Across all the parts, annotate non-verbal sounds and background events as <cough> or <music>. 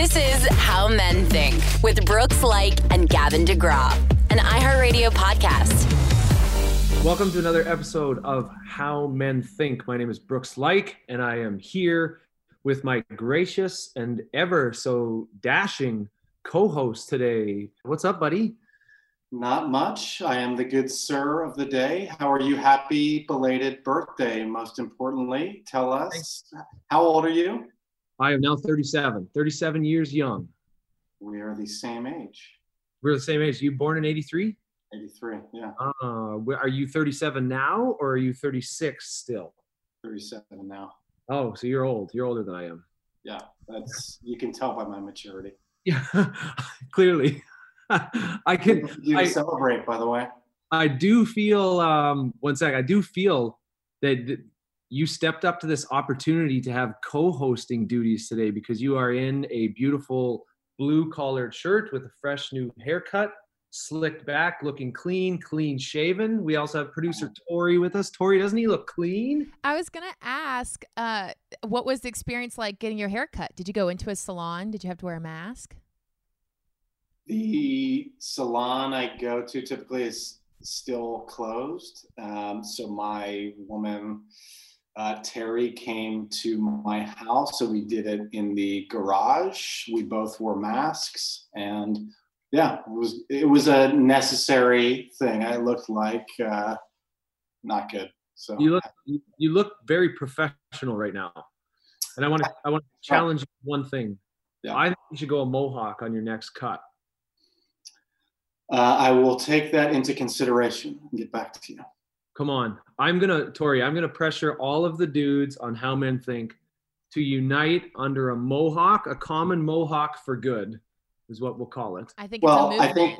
This is How Men Think with Brooks Laich and Gavin DeGraw, an iHeartRadio podcast. Welcome to another episode of How Men Think. My name is Brooks Laich, and I am here with my gracious and ever so dashing co host today. What's up, buddy? Not much. I am the good sir of the day. How are you? Happy belated birthday, most importantly. Tell us, Thanks. how old are you? I am now 37, 37 years young. We are the same age. We're the same age. You born in 83? 83, yeah. Uh, are you 37 now or are you 36 still? 37 now. Oh, so you're old. You're older than I am. Yeah, that's you can tell by my maturity. Yeah, <laughs> clearly. <laughs> I can you I, celebrate, by the way. I do feel um one sec, I do feel that you stepped up to this opportunity to have co-hosting duties today because you are in a beautiful blue collared shirt with a fresh new haircut slicked back, looking clean, clean shaven. We also have producer Tori with us. Tori, doesn't he look clean? I was gonna ask, uh, what was the experience like getting your hair cut? Did you go into a salon? Did you have to wear a mask? The salon I go to typically is still closed. Um, so my woman uh, Terry came to my house, so we did it in the garage. We both wore masks, and yeah, it was it was a necessary thing. I looked like uh, not good. So you look you look very professional right now, and I want to I want to <laughs> challenge one thing. Yeah. I think you should go a mohawk on your next cut. Uh, I will take that into consideration and get back to you. Come on, I'm gonna Tori. I'm gonna pressure all of the dudes on how men think to unite under a mohawk, a common mohawk for good is what we'll call it. I think. Well, I think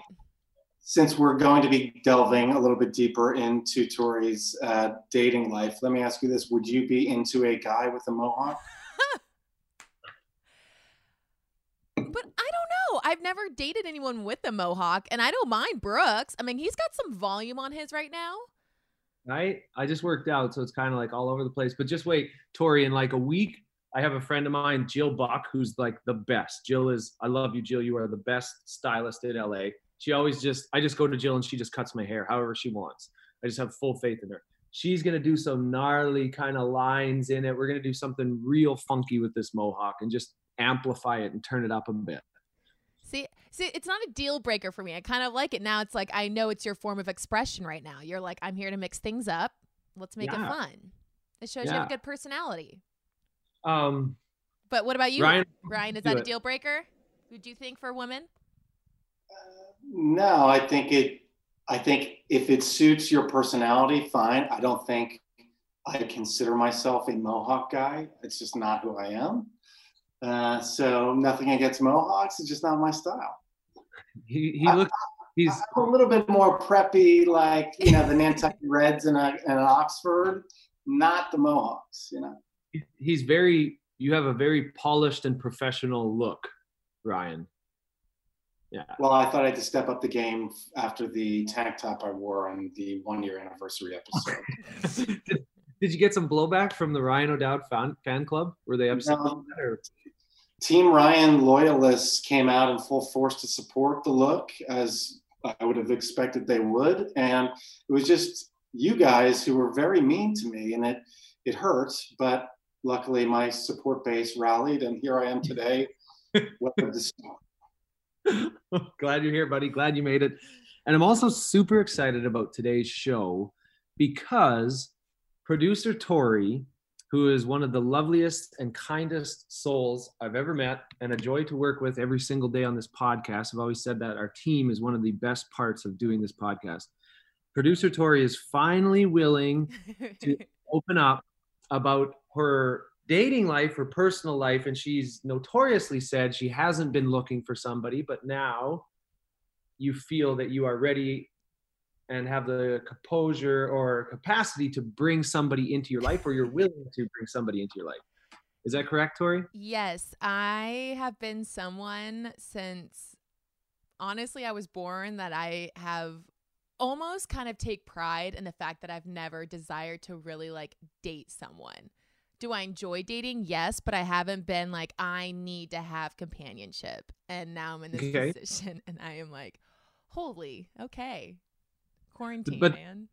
since we're going to be delving a little bit deeper into Tori's uh, dating life, let me ask you this: Would you be into a guy with a mohawk? <laughs> but I don't know. I've never dated anyone with a mohawk, and I don't mind Brooks. I mean, he's got some volume on his right now. I just worked out, so it's kind of like all over the place. But just wait, Tori, in like a week, I have a friend of mine, Jill Buck, who's like the best. Jill is, I love you, Jill. You are the best stylist in LA. She always just, I just go to Jill and she just cuts my hair however she wants. I just have full faith in her. She's gonna do some gnarly kind of lines in it. We're gonna do something real funky with this mohawk and just amplify it and turn it up a bit. See, see, it's not a deal breaker for me. I kind of like it now. It's like I know it's your form of expression right now. You're like, I'm here to mix things up. Let's make yeah. it fun. It shows yeah. you have a good personality. Um, but what about you, Ryan? Ryan, is that a deal breaker? Would you think for a woman? Uh, no, I think it. I think if it suits your personality, fine. I don't think I consider myself a Mohawk guy. It's just not who I am. Uh, so nothing against Mohawks. It's just not my style. He, he looks. He's I'm a little bit more preppy, like you know the Nantucket <laughs> Reds and, a, and an Oxford, not the Mohawks. You know he's very you have a very polished and professional look, Ryan. Yeah. Well, I thought I had to step up the game after the tank top I wore on the one year anniversary episode. did, <laughs> did, you get some blowback from the Ryan O'Dowd fan, fan club? Were they upset? No. Team Ryan loyalists came out in full force to support the look, as I would have expected they would. And it was just you guys who were very mean to me, and it it hurts. But luckily my support base rallied and here I am today. <laughs> Glad you're here, buddy. Glad you made it. And I'm also super excited about today's show because producer Tori, who is one of the loveliest and kindest souls I've ever met and a joy to work with every single day on this podcast. I've always said that our team is one of the best parts of doing this podcast. Producer Tori is finally willing to <laughs> open up about her dating life, her personal life, and she's notoriously said she hasn't been looking for somebody, but now you feel that you are ready and have the composure or capacity to bring somebody into your life, or you're willing to bring somebody into your life. Is that correct, Tori? Yes, I have been someone since honestly I was born that I have almost kind of take pride in the fact that I've never desired to really like date someone do I enjoy dating? Yes, but I haven't been like I need to have companionship. And now I'm in this okay. position <laughs> and I am like, holy, okay. Quarantine, but, man.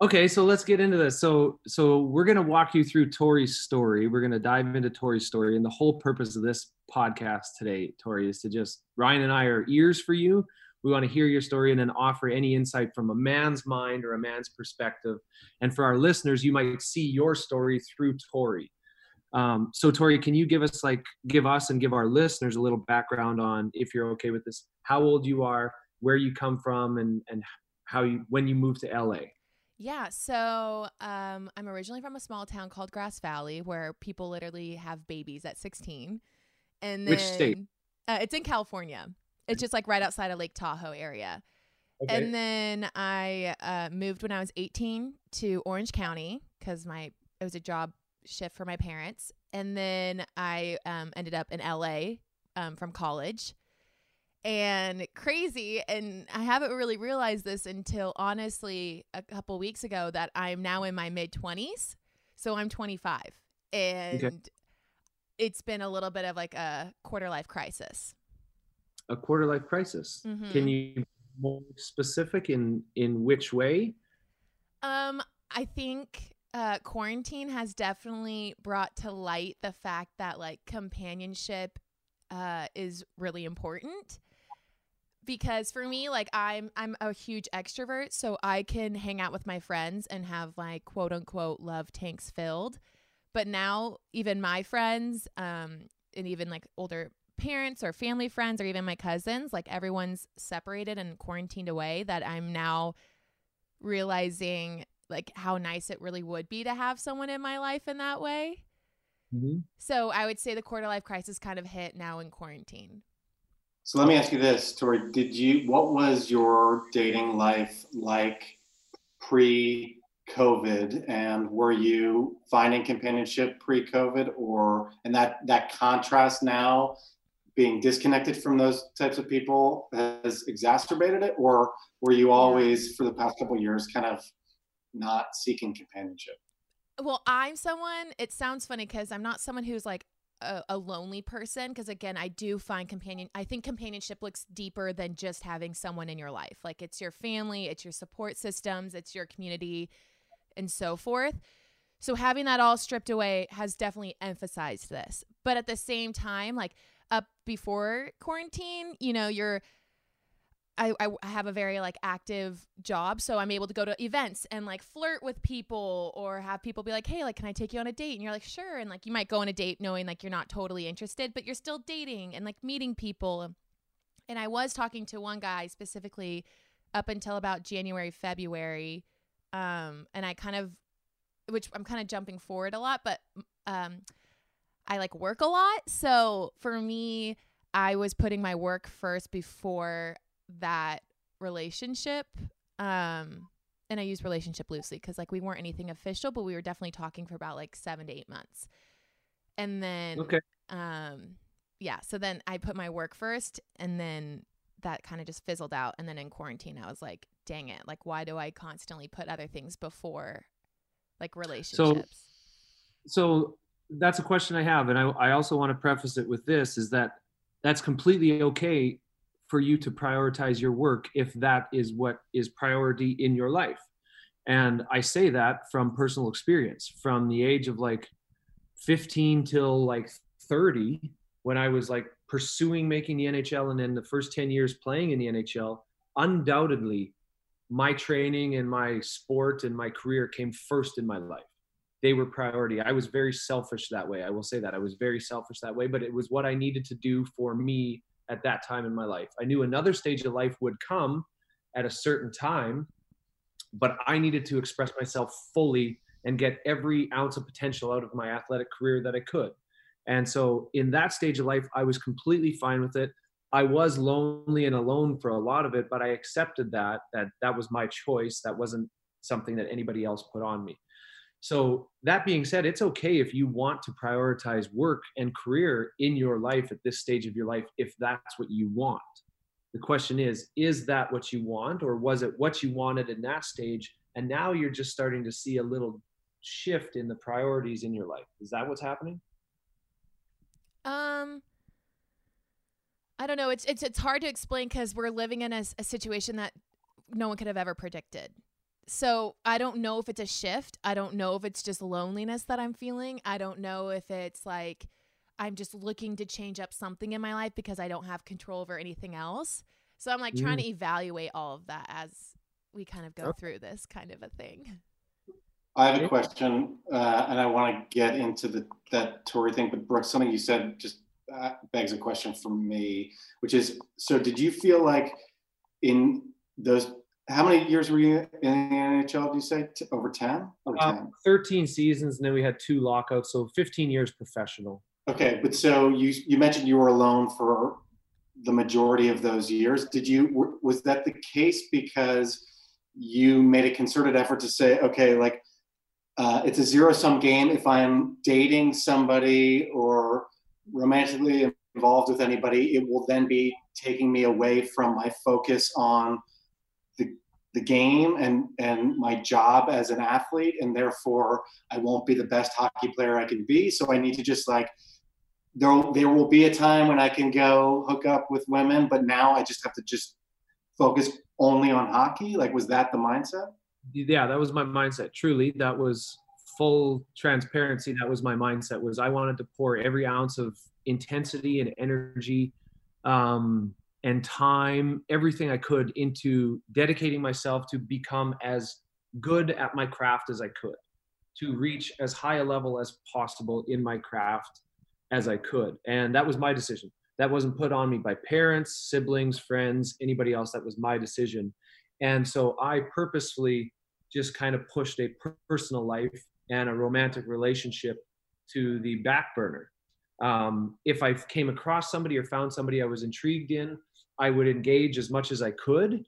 Okay, so let's get into this. So so we're gonna walk you through Tori's story. We're gonna dive into Tori's story. And the whole purpose of this podcast today, Tori, is to just Ryan and I are ears for you. We want to hear your story and then offer any insight from a man's mind or a man's perspective. And for our listeners, you might see your story through Tori. Um, so Tori, can you give us like give us and give our listeners a little background on if you're okay with this, how old you are, where you come from, and and how you when you moved to LA? Yeah, so um, I'm originally from a small town called Grass Valley, where people literally have babies at 16. And then, which state? Uh, it's in California. It's just like right outside of Lake Tahoe area. Okay. And then I uh, moved when I was 18 to Orange County because my it was a job shift for my parents. And then I um, ended up in LA um, from college. And crazy, and I haven't really realized this until honestly a couple weeks ago that I'm now in my mid 20s. So I'm 25. And okay. it's been a little bit of like a quarter life crisis a quarter life crisis. Mm-hmm. Can you be more specific in in which way? Um, I think uh, quarantine has definitely brought to light the fact that like companionship uh, is really important because for me like i'm i'm a huge extrovert so i can hang out with my friends and have like quote unquote love tanks filled but now even my friends um and even like older parents or family friends or even my cousins, like everyone's separated and quarantined away, that I'm now realizing like how nice it really would be to have someone in my life in that way. Mm-hmm. So I would say the quarter life crisis kind of hit now in quarantine. So let me ask you this, Tori. Did you what was your dating life like pre COVID and were you finding companionship pre-COVID or and that that contrast now being disconnected from those types of people has exacerbated it? Or were you always for the past couple years kind of not seeking companionship? Well i'm someone it sounds funny because i'm not someone who's like a, a lonely person because again i do find companion i think companionship looks deeper than just having someone in your life. Like it's your family it's your support systems it's your community and so forth. So having that all stripped away has definitely emphasized this. But at the same time like up before quarantine, you know, you're I, I have a very like active job so i'm able to go to events and like flirt with people or have people be like hey like can i take you on a date and you're like sure and like you might go on a date knowing like you're not totally interested but you're still dating and like meeting people and i was talking to one guy specifically up until about january february um and i kind of which i'm kind of jumping forward a lot but um I like work a lot. So for me, I was putting my work first before that relationship. Um, and I use relationship loosely because like we weren't anything official, but we were definitely talking for about like seven to eight months. And then, okay. um, yeah. So then I put my work first, and then that kind of just fizzled out. And then in quarantine, I was like, dang it, like why do I constantly put other things before like relationships? So, so that's a question I have, and I, I also want to preface it with this: is that that's completely okay for you to prioritize your work if that is what is priority in your life. And I say that from personal experience, from the age of like 15 till like 30, when I was like pursuing making the NHL and then the first 10 years playing in the NHL, undoubtedly my training and my sport and my career came first in my life they were priority. I was very selfish that way. I will say that I was very selfish that way, but it was what I needed to do for me at that time in my life. I knew another stage of life would come at a certain time, but I needed to express myself fully and get every ounce of potential out of my athletic career that I could. And so in that stage of life, I was completely fine with it. I was lonely and alone for a lot of it, but I accepted that that that was my choice. That wasn't something that anybody else put on me. So, that being said, it's okay if you want to prioritize work and career in your life at this stage of your life, if that's what you want. The question is, is that what you want, or was it what you wanted in that stage? And now you're just starting to see a little shift in the priorities in your life. Is that what's happening? Um, I don't know. It's it's it's hard to explain because we're living in a, a situation that no one could have ever predicted. So I don't know if it's a shift. I don't know if it's just loneliness that I'm feeling. I don't know if it's like I'm just looking to change up something in my life because I don't have control over anything else. So I'm like trying Mm. to evaluate all of that as we kind of go through this kind of a thing. I have a question, uh, and I want to get into the that Tori thing. But Brooke, something you said just uh, begs a question for me, which is: so did you feel like in those how many years were you in the NHL? Do you say over ten? Over Uh, ten. 13 seasons, and then we had two lockouts, so 15 years professional. Okay, but so you you mentioned you were alone for the majority of those years. Did you was that the case because you made a concerted effort to say, okay, like uh, it's a zero sum game. If I'm dating somebody or romantically involved with anybody, it will then be taking me away from my focus on the game and and my job as an athlete, and therefore I won't be the best hockey player I can be. So I need to just like there there will be a time when I can go hook up with women, but now I just have to just focus only on hockey. Like, was that the mindset? yeah that was my mindset truly that was full transparency that was my mindset was i wanted to pour every ounce of intensity and energy um, and time everything i could into dedicating myself to become as good at my craft as i could to reach as high a level as possible in my craft as i could. And that was my decision. That wasn't put on me by parents siblings friends anybody else. That was my decision. And so I purposefully just kind of pushed a personal life and a romantic relationship to the back burner. Um, if I came across somebody or found somebody I was intrigued in, I would engage as much as I could.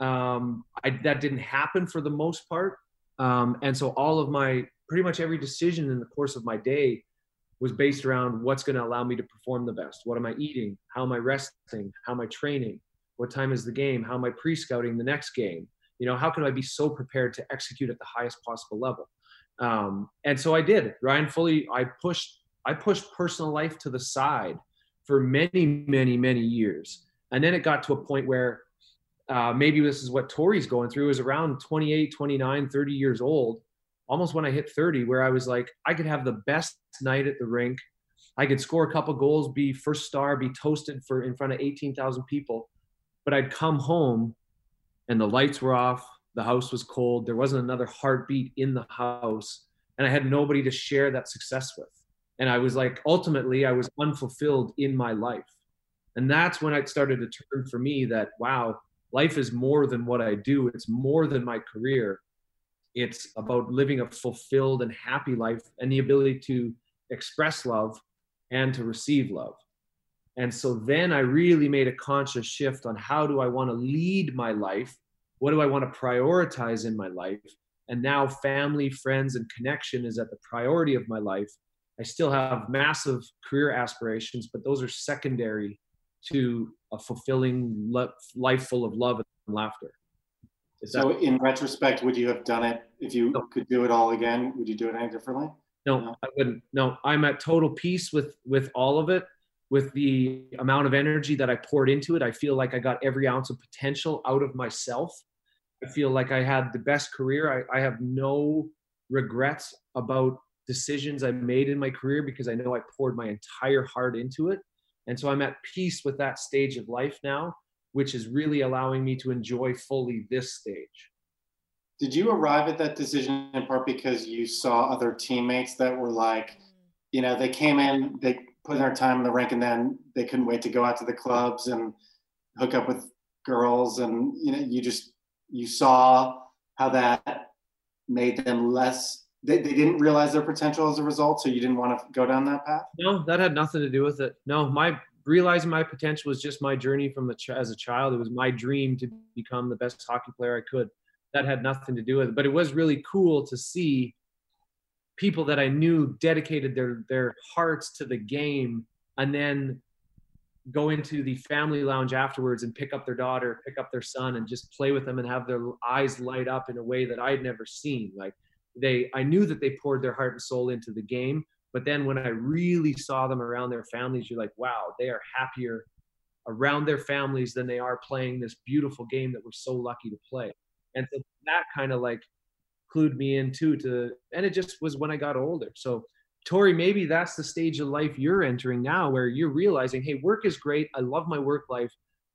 Um, I, that didn't happen for the most part. Um, and so all of my, pretty much every decision in the course of my day was based around what's going to allow me to perform the best. What am I eating? How am I resting? How am I training? What time is the game? How am I pre-scouting the next game? You know, how can I be so prepared to execute at the highest possible level? Um, and so I did. Ryan fully. I pushed. I pushed personal life to the side for many, many, many years, and then it got to a point where uh, maybe this is what Tori's going through. Is around 28, 29, 30 years old, almost when I hit 30, where I was like, I could have the best night at the rink. I could score a couple goals, be first star, be toasted for in front of 18,000 people but I'd come home and the lights were off, the house was cold, there wasn't another heartbeat in the house, and I had nobody to share that success with. And I was like, ultimately, I was unfulfilled in my life. And that's when it started to turn for me that, wow, life is more than what I do, it's more than my career. It's about living a fulfilled and happy life and the ability to express love and to receive love. And so then I really made a conscious shift on how do I want to lead my life? What do I want to prioritize in my life? And now family, friends, and connection is at the priority of my life. I still have massive career aspirations, but those are secondary to a fulfilling life full of love and laughter. Is that- So, in retrospect, would you have done it if you No. could do it all again? Would you do it any differently? no, No. I wouldn't. No, I'm at total peace with with all of it. With the amount of energy that I poured into it, I feel like I got every ounce of potential out of myself. I feel like I had the best career. I, I have no regrets about decisions I made in my career because I know I poured my entire heart into it. And so I'm at peace with that stage of life now, which is really allowing me to enjoy fully this stage. Did you arrive at that decision in part because you saw other teammates that were like, you know, they came in, they put in their time in the rink, and then they couldn't wait to go out to the clubs and hook up with girls, and you know, you just you saw how that made them less. They, they didn't realize their potential as a result, so you didn't want to go down that path. No, that had nothing to do with it. No, my realizing my potential was just my journey from a ch- as a child. It was my dream to become the best hockey player I could. That had nothing to do with it. But it was really cool to see people that I knew dedicated their their hearts to the game, and then go into the family lounge afterwards and pick up their daughter, pick up their son, and just play with them and have their eyes light up in a way that I'd never seen. Like they I knew that they poured their heart and soul into the game. But then when I really saw them around their families, you're like, wow, they are happier around their families than they are playing this beautiful game that we're so lucky to play. And so that kind of like clued me in too to and it just was when I got older. So Tori, maybe that's the stage of life you're entering now where you're realizing, hey, work is great. I love my work life.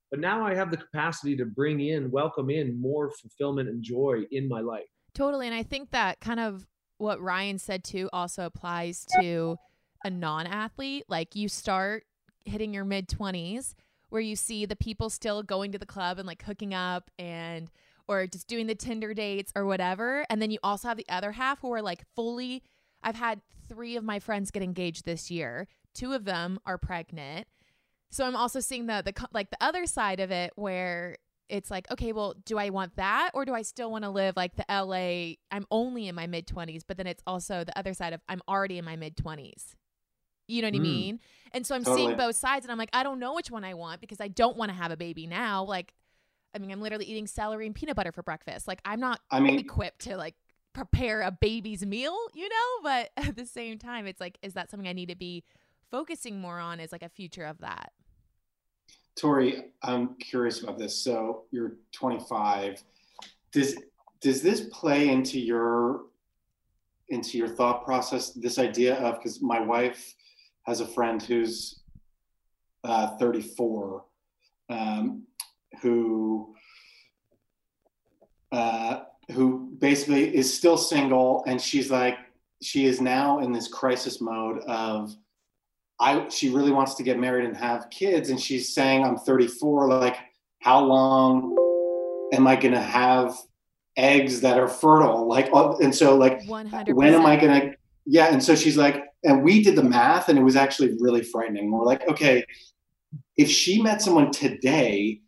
But now I have the capacity to bring in, welcome in more fulfillment and joy in my life. Totally. And I think that kind of what Ryan said too also applies to a non athlete. Like you start hitting your mid 20s where you see the people still going to the club and like hooking up and or just doing the Tinder dates or whatever. And then you also have the other half who are like fully I've had 3 of my friends get engaged this year. Two of them are pregnant. So I'm also seeing the the like the other side of it where it's like, okay, well, do I want that or do I still want to live like the LA? I'm only in my mid 20s, but then it's also the other side of I'm already in my mid 20s. You know what mm. I mean? And so I'm totally. seeing both sides and I'm like, I don't know which one I want because I don't want to have a baby now. Like, I mean, I'm literally eating celery and peanut butter for breakfast. Like, I'm not I mean, equipped to like prepare a baby's meal, you know? <laughs> But at the same time, it's like, is that something I need to be focusing more on is like a future of that? Tori, I'm curious about this. So you're 25. Does does this play into your into your thought process? This idea of because my wife has a friend who's uh, 34, um, who uh, who basically is still single, and she's like she is now in this crisis mode of I she really wants to get married and have kids, and she's saying I'm 34. Like, how long am I gonna have eggs that are fertile? Like, and so like, 100%. when am I gonna? Yeah, and so she's like, and we did the math, and it was actually really frightening. We're like, okay, if she met someone today,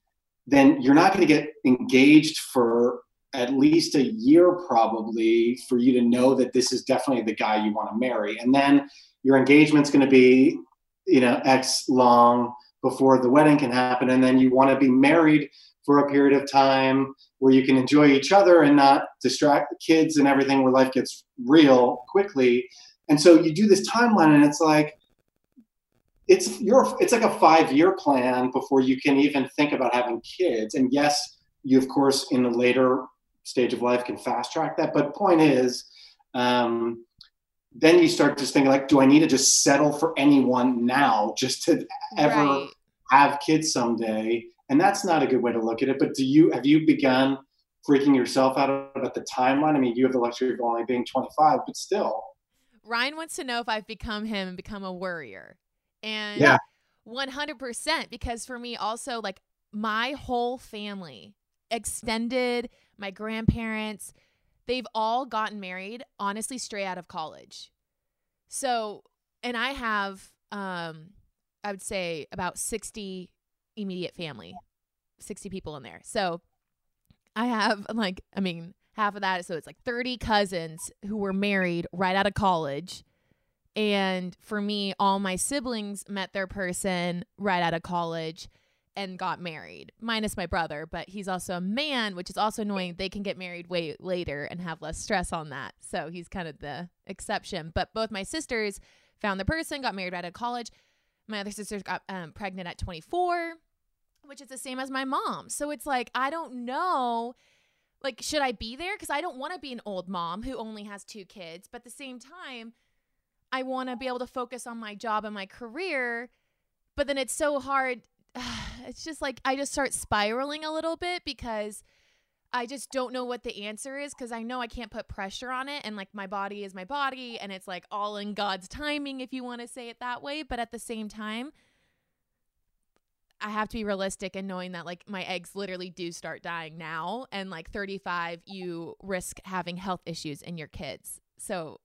then you're not going to get engaged for at least a year probably for you to know that this is definitely the guy you want to marry and then your engagement's going to be you know x long before the wedding can happen and then you want to be married for a period of time where you can enjoy each other and not distract the kids and everything where life gets real quickly. And so you do this timeline and it's like it's your it's like a five year plan before you can even think about having kids. And yes you of course in a later stage of life can fast track that but point is um, then you start just thinking like, do I need to just settle for anyone now just to ever right. have kids someday? And that's not a good way to look at it. But do you have you begun freaking yourself out about the timeline? I mean, you have the luxury of only being 25, but still. Ryan wants to know if I've become him and become a worrier. And yeah. 100% because for me also like my whole family, extended, my grandparents, they've all gotten married honestly straight out of college. So, and I have um I would say about 60 immediate family, 60 people in there. So, I have <laughs> like I mean, half of that so it's like 30 cousins who were married right out of college. And for me, all my siblings met their person right out of college and got married, minus my brother, but he's also a man, which is also annoying. They can get married way later and have less stress on that. So he's kind of the exception. But both my sisters found the person, got married right out of college. My other sisters got um, pregnant at 24, which is the same as my mom. So it's like, I don't know. Like, should I be there? Because I don't want to be an old mom who only has two kids. But at the same time, I want to be able to focus on my job and my career. But then it's so hard <sighs> it's just like I just start spiraling a little bit because I just don't know what the answer is because I know I can't put pressure on it. And like my body is my body and it's like all in God's timing, if you want to say it that way. But at the same time, I have to be realistic and knowing that like my eggs literally do start dying now. And like 35, you risk having health issues in your kids. So,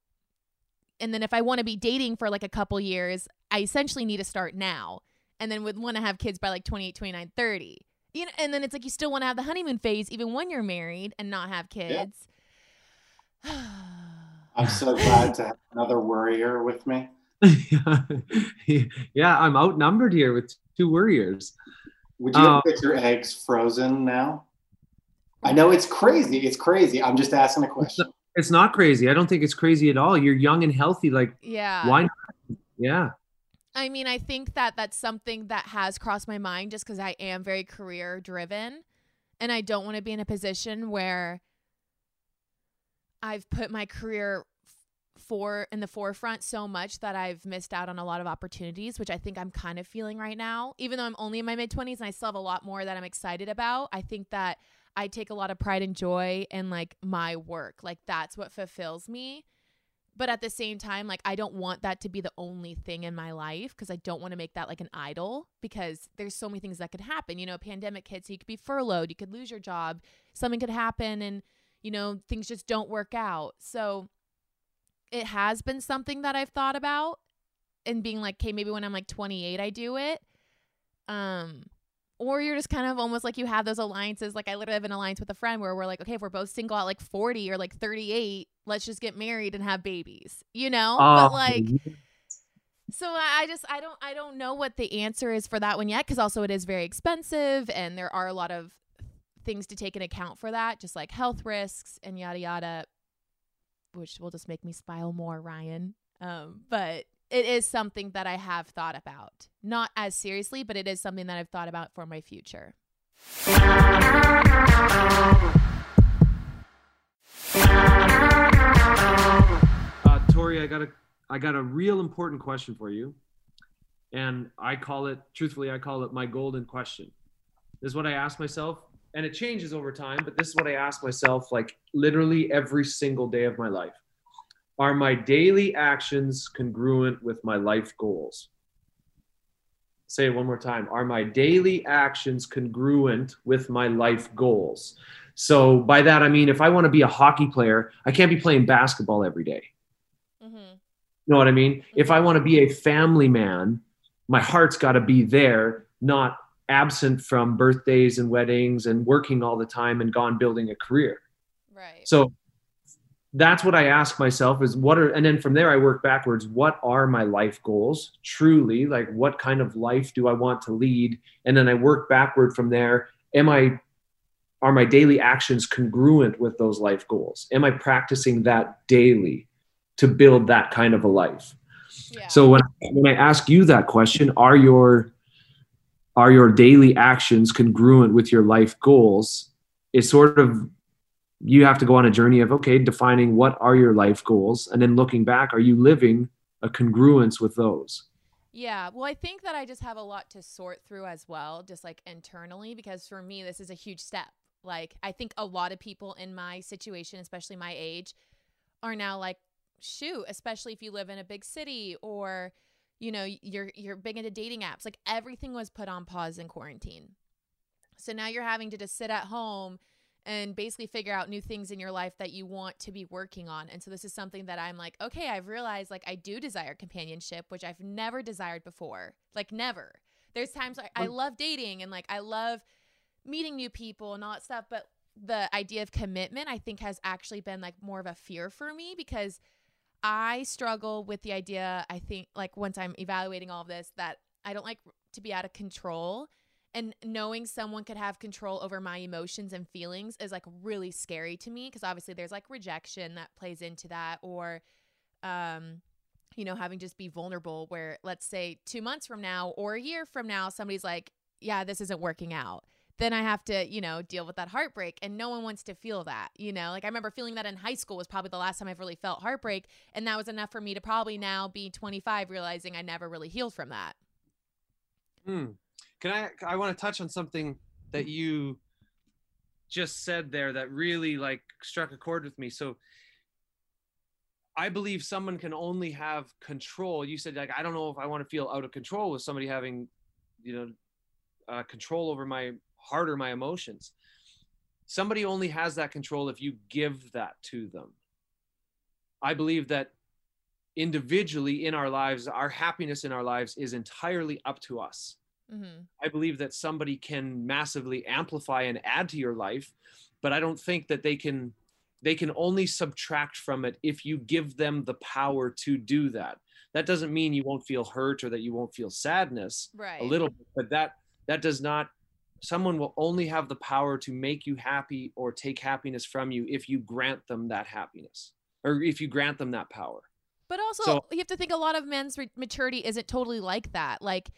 and then if I want to be dating for like a couple years, I essentially need to start now and then would want to have kids by like 28, 29, 30. You know, and then it's like you still want to have the honeymoon phase even when you're married and not have kids. Yeah. <sighs> I'm so glad to have another worrier with me. <laughs> yeah, I'm outnumbered here with two worriers. Would you um, get your eggs frozen now? I know it's crazy. It's crazy. I'm just asking a question. It's not crazy. I don't think it's crazy at all. You're young and healthy. Like, Yeah. why not? Yeah. I mean, I think that that's something that has crossed my mind just because I am very career driven and I don't want to be in a position where I've put my career for in the forefront so much that I've missed out on a lot of opportunities, which I think I'm kind of feeling right now. Even though I'm only in my mid 20s and I still have a lot more that I'm excited about, I think that I take a lot of pride and joy in like my work. Like that's what fulfills me but at the same time like i don't want that to be the only thing in my life because i don't want to make that like an idol because there's so many things that could happen. You know pandemic hits you could be furloughed you could lose your job something could happen and you know things just don't work out. So it has been something that i've thought about and being like okay maybe when i'm like 28 i do it. Um or you're just kind of almost like you have those alliances. Like I literally have an alliance with a friend where we're like, okay, if we're both single at like 40 or like 38, let's just get married and have babies, you know? but Oh, like, so I I just I don't I don't know what the answer is for that one yet because also it is very expensive and there are a lot of things to take into account for that, just like health risks and yada yada, which will just make me smile more, Ryan. Um, but it is something that I have thought about, not as seriously, but it is something that I've thought about for my future. uh, Tori, I got a I got a real important question for you, and I call it truthfully, I call it my golden question. This is what I ask myself, and it changes over time, but this is what I ask myself like literally every single day of my life. Are my daily actions congruent with my life goals? Say it one more time. Are my daily actions congruent with my life goals? So by that I mean if I want to be a hockey player, I can't be playing basketball every day. Mm-hmm. know what I mean? If I want to be a family man, my heart's got to be there, not absent from birthdays and weddings and working all the time and gone building a career. Right. So that's what I ask myself is what are, and then from there I work backwards. What are my life goals truly? Like, what kind of life do I want to lead? And then I work backward from there. Am I, are my daily actions congruent with those life goals? Am I practicing that daily to build that kind of a life? yeah. So when when I ask you that question, are your are your daily actions congruent with your life goals? It's sort of you have to go on a journey of okay, defining what are your life goals, and then looking back, are you living a congruence with those? Yeah. Well, I think that I just have a lot to sort through as well, just like internally, because for me, this is a huge step. Like, I think a lot of people in my situation, especially my age, are now like, shoot, especially if you live in a big city or, you know, you're you're big into dating apps. Like everything was put on pause in quarantine. So now you're having to just sit at home and basically figure out new things in your life that you want to be working on. And so this is something that I'm like, okay, I've realized like I do desire companionship, which I've never desired before. Like never. There's times like I love dating and like I love meeting new people and all that stuff, but the idea of commitment I think has actually been like more of a fear for me because I struggle with the idea, I think like once I'm evaluating all of this that I don't like to be out of control and knowing someone could have control over my emotions and feelings is like really scary to me because obviously there's like rejection that plays into that or um you know having just be vulnerable where let's say 2 months from now or a year from now somebody's like yeah this isn't working out then I have to, you know, deal with that heartbreak. And no one wants to feel that, you know? Like I remember feeling that in high school was probably the last time I've really felt heartbreak. And that was enough for me to probably now be 25, realizing I never really healed from that. Hmm. Can I? I want to touch on something that you just said there that really like struck a chord with me. So I believe someone can only have control. You said like I don't know if I want to feel out of control with somebody having, you know, uh, control over my heart or my emotions. Somebody only has that control if you give that to them. I believe that individually in our lives, our happiness in our lives is entirely up to us. Mm-hmm. I believe that somebody can massively amplify and add to your life, but I don't think that they can they can only subtract from it if you give them the power to do that. That doesn't mean you won't feel hurt or that you won't feel sadness Right. a little bit, but that that does not someone will only have the power to make you happy or take happiness from you if you grant them that happiness or if you grant them that power. But also, So- you have to think a lot of men's re- maturity isn't totally like that. Like,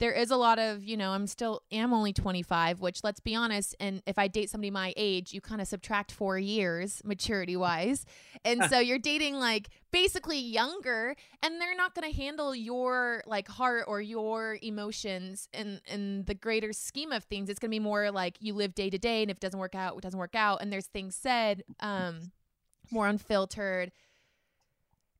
there is a lot of, you know, I'm still am only 25, which let's be honest, and if I date somebody my age, you kind of subtract 4 years maturity wise. And so you're dating like basically younger and they're not going to handle your like heart or your emotions in in the greater scheme of things. It's going to be more like you live day to day and if it doesn't work out, it doesn't work out and there's things said um more unfiltered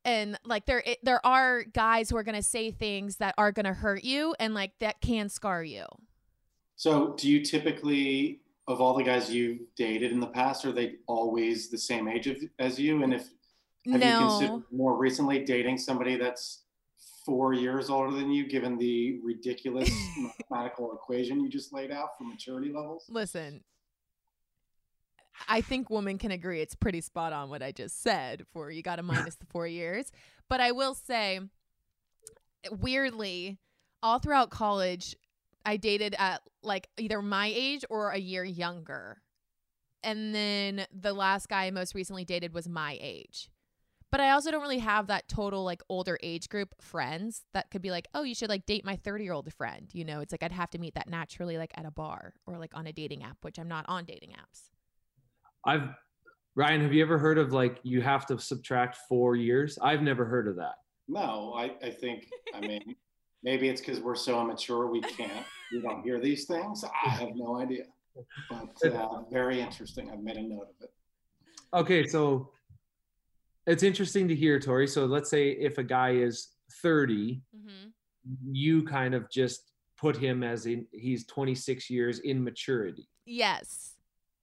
and like there it, there are guys who are going to say things that are going to hurt you and like that can scar you So, do you typically, of all the guys you've dated in the past, are they always the same age of, as you? And if have you considered more recently dating somebody that's four years older than you, given the ridiculous <laughs> mathematical equation you just laid out for maturity levels? listen i think women can agree it's pretty spot on what i just said for you got to <laughs> minus the four years. But i will say weirdly all throughout college i dated at like either my age or a year younger. And then the last guy i most recently dated was my age. But i also don't really have that total like older age group friends that could be like oh you should like date my 30 year old friend you know? It's like i'd have to meet that naturally like at a bar or like on a dating app which i'm not on dating apps I've Ryan, have you ever heard of like you have to subtract four years? I've never heard of that. No, I, I think, I mean, maybe it's because we're so immature we can't, we don't hear these things. I have no idea. But uh, very interesting. I've made a note of it. Okay, so it's interesting to hear, Tori. So let's say if a guy is 30, mm-hmm. you kind of just put him as in he's 26 years in maturity. yes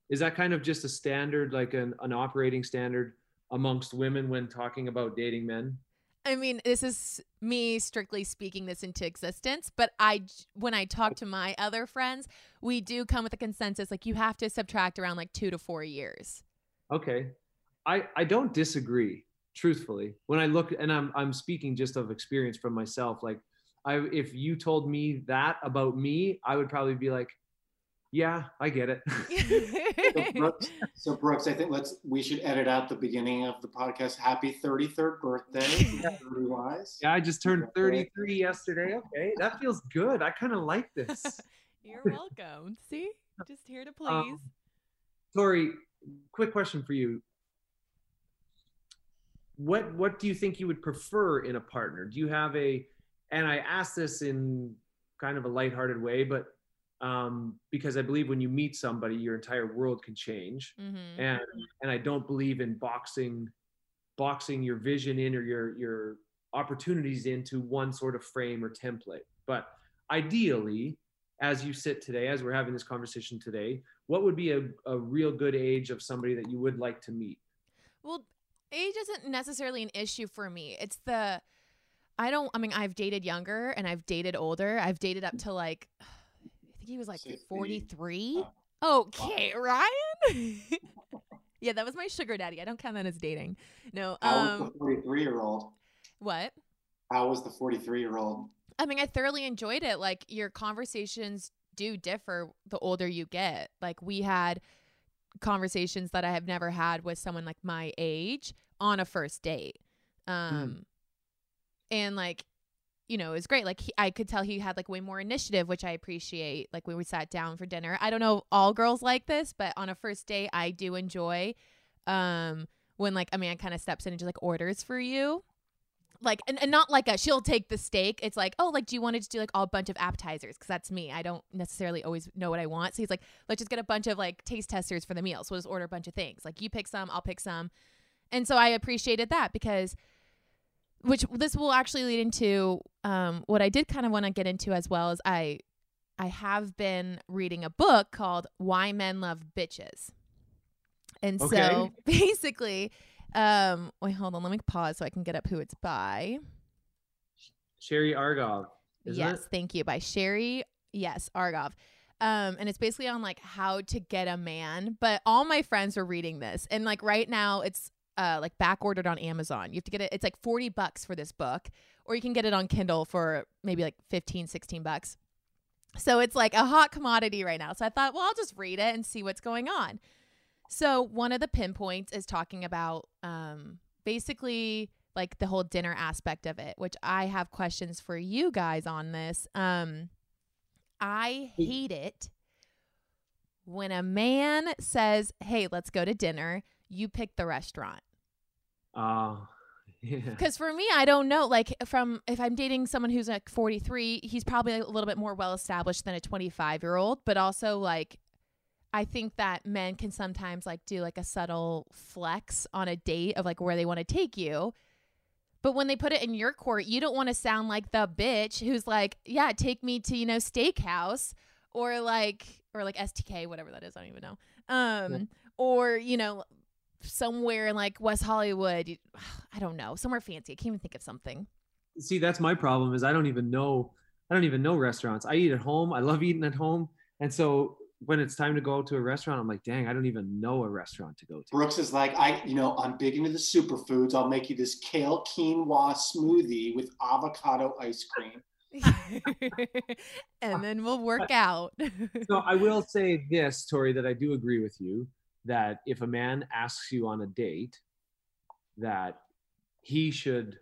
Is that kind of just a standard, like an, an operating standard amongst women when talking about dating men? I mean, this is me strictly speaking this into existence, but i when I talk to my other friends, we do come with a consensus like you have to subtract around like 2 to 4 years. Okay. I, I don't disagree, truthfully. When I look and I'm I'm speaking just of experience from myself, like I if you told me that about me, I would probably be like, Yeah, I get it. <laughs> So <laughs> Brooks, so Brooks, I think let's we should edit out the beginning of the podcast. Happy 33rd birthday, <laughs> 30 yeah, I just turned 33 yesterday. Okay, that feels good. I kind of like this. You're welcome. See? Just here to please. Um, Tori, quick question for you. What what do you think you would prefer in a partner? Do you have a and I ask this in kind of a lighthearted way, but um, because I believe when you meet somebody, your entire world can change. mm-hmm. And and I don't believe in boxing boxing your vision in or your your opportunities into one sort of frame or template. But ideally, as you sit today, as we're having this conversation today, what would be a, a real good age of somebody that you would like to meet? Well, age isn't necessarily an issue for me. It's the I don't I mean I've dated younger and I've dated older. I've dated up to like think he was like 43. Oh. Okay, Ryan. <laughs> yeah, that was my sugar daddy. I don't count that as dating. No. How was Um the 43 year old? what? How was the 43 year old? I mean, I thoroughly enjoyed it. Like your conversations do differ the older you get. Like we had conversations that I have never had with someone like my age on a first date. Um and like you know, it was great. Like he, I could tell he had like way more initiative, which I appreciate. Like when we sat down for dinner. I don't know all girls like this, but on a first date I do enjoy um when like a man kind of steps in and just like orders for you. Like and, and not like a she'll take the steak. It's like oh like do you want to do like a bunch of appetizers? Because that's me. I don't necessarily always know what i want. So he's like let's just get a bunch of like taste testers for the meal so we'll just order a bunch of things. Like you pick some i'll pick some. And so i appreciated that because which this will actually lead into um, what i did kind of want to get into as well as i i have been reading a book called why men love bitches. And so <laughs> basically um wait hold on let me pause so i can get up who it's by. Sherry Argov, yes it? thank you by sherry yes argov. Um and it's basically on like how to get a man but all my friends are reading this. And like right now it's uh like back ordered on amazon you have to get it it's like 40 bucks for this book or you can get it on kindle for maybe like 15 16 bucks So it's like a hot commodity right now. So I thought, well, I'll just read it and see what's going on. So one of the pinpoints is talking about um, basically like the whole dinner aspect of it, which I have questions for you guys on this. Um, I hate it when a man says, "Hey, let's go to dinner." You pick the restaurant. Uh, <laughs> yeah. Because for me, I don't know. Like, from if I'm dating someone who's like 43, he's probably a little bit more well established than a 25 year old. But also, like, I think that men can sometimes like do like a subtle flex on a date of like where they want to take you. But when they put it in your court, you don't want to sound like the bitch who's like, yeah, take me to, you know, steakhouse or like, or like STK, whatever that is. I don't even know. Um, Yeah. or, you know, somewhere in like West Hollywood. <sighs> I don't know, somewhere fancy. I can't even think of something. See, that's my problem is I don't even know I don't even know restaurants. I eat at home. I love eating at home. And so when it's time to go out to a restaurant, I'm like, dang, I don't even know a restaurant to go to. Brooks is like, I, you know, I'm big into the superfoods. I'll make you this kale quinoa smoothie with avocado ice cream. <laughs> <laughs> and then we'll work out. so I will <laughs> say this, Tori, that I do agree with you that if a man asks you on a date, that he should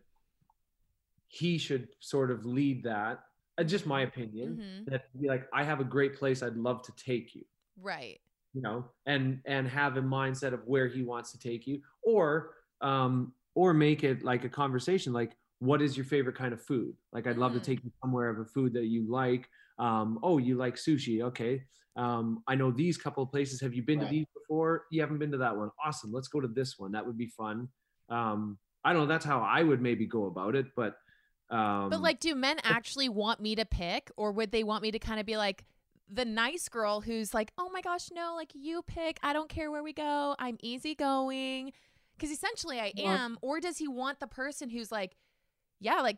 he should sort of lead that. Uh, just my opinion. Mhm. That be like, I have a great place I'd love to take you. Right. you know and and have a mindset of where he wants to take you or um or make it like a conversation like what is your favorite kind of food like i'd love to Mm. take you somewhere of a food that you like um oh you like sushi okay um i know these couple of places have you been Right. to these before you haven't been to that one awesome let's go to this one that would be fun um i don't know that's how i would maybe go about it but um But like, do men actually want me to pick, or would they want me to kind of be like the nice girl who's like, "Oh my gosh, no, like you pick. I don't care where we go. I'm easygoing." Because essentially, I am. Or does he want the person who's like, "Yeah, like."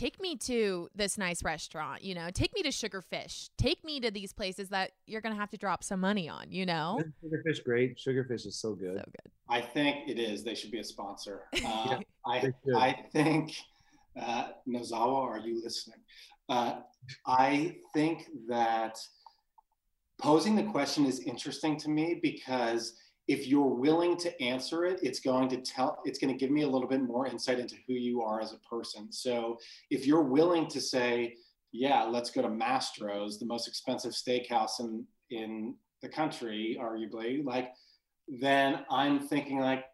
Take me to this nice restaurant, you know. Take me to Sugarfish. Take me to these places that you're gonna have to drop some money on, you know. sugarfish great sugarfish is so good So good. I think it is. They should be a sponsor. <laughs> Uh, they I. I think, uh, Nozawa, are you listening? Uh, I think that posing the question is interesting to me because if you're willing to answer it, it's going to tell, it's going to give me a little bit more insight into who you are as a person. So if you're willing to say, yeah, let's go to Mastro's, the most expensive steakhouse in, in the country, arguably, like, then I'm thinking like,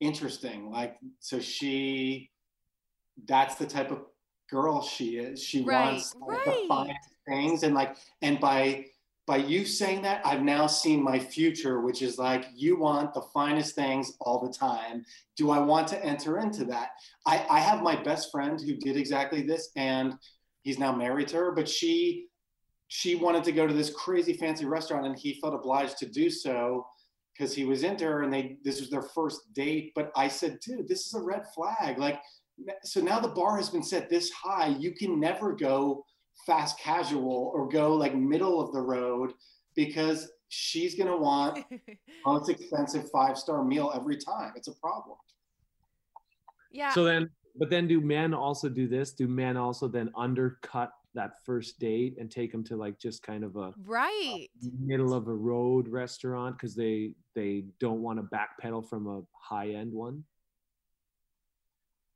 interesting. Like, so she, that's the type of girl she is. She Right, wants like, right. the finest things, and like, and by by you saying that, I've now seen my future, which is like, you want the finest things all the time. Do I want to enter into that? I, I have my best friend who did exactly this, and he's now married to her, but she she wanted to go to this crazy fancy restaurant, and he felt obliged to do so because he was into her and they this was their first date but i said dude this is a red flag like so now the bar has been set this high you can never go fast casual or go like middle of the road because she's going to want <laughs> most expensive five star meal every time it's a problem yeah. So then, but then do men also do this? Do men also then undercut that first date and take them to like just kind of a right. middle of a road restaurant because they they don't want to backpedal from a high end one?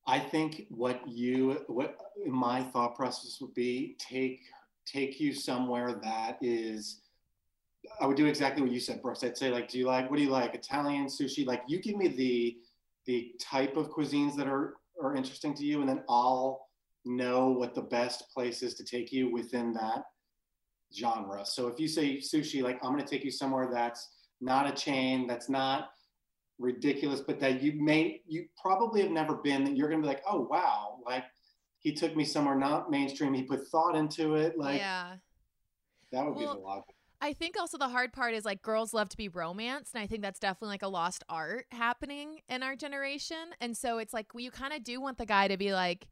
I think what you what my thought process would be take take you somewhere that is I would do exactly what you said, Brooks. I'd say like, do you like what do you like? Italian sushi? Like you give me the the type of cuisines that are are interesting to you, and then I'll know what the best place is to take you within that genre. So if you say sushi, like I'm gonna take you somewhere that's not a chain, that's not ridiculous, but that you may you probably have never been that you're gonna be like, oh wow, like he took me somewhere not mainstream, he put thought into it. Like yeah. that would be Well, the logic. I think also the hard part is like girls love to be romanced, and I think that's definitely like a lost art happening in our generation. And so it's like well, you kind of do want the guy to be like,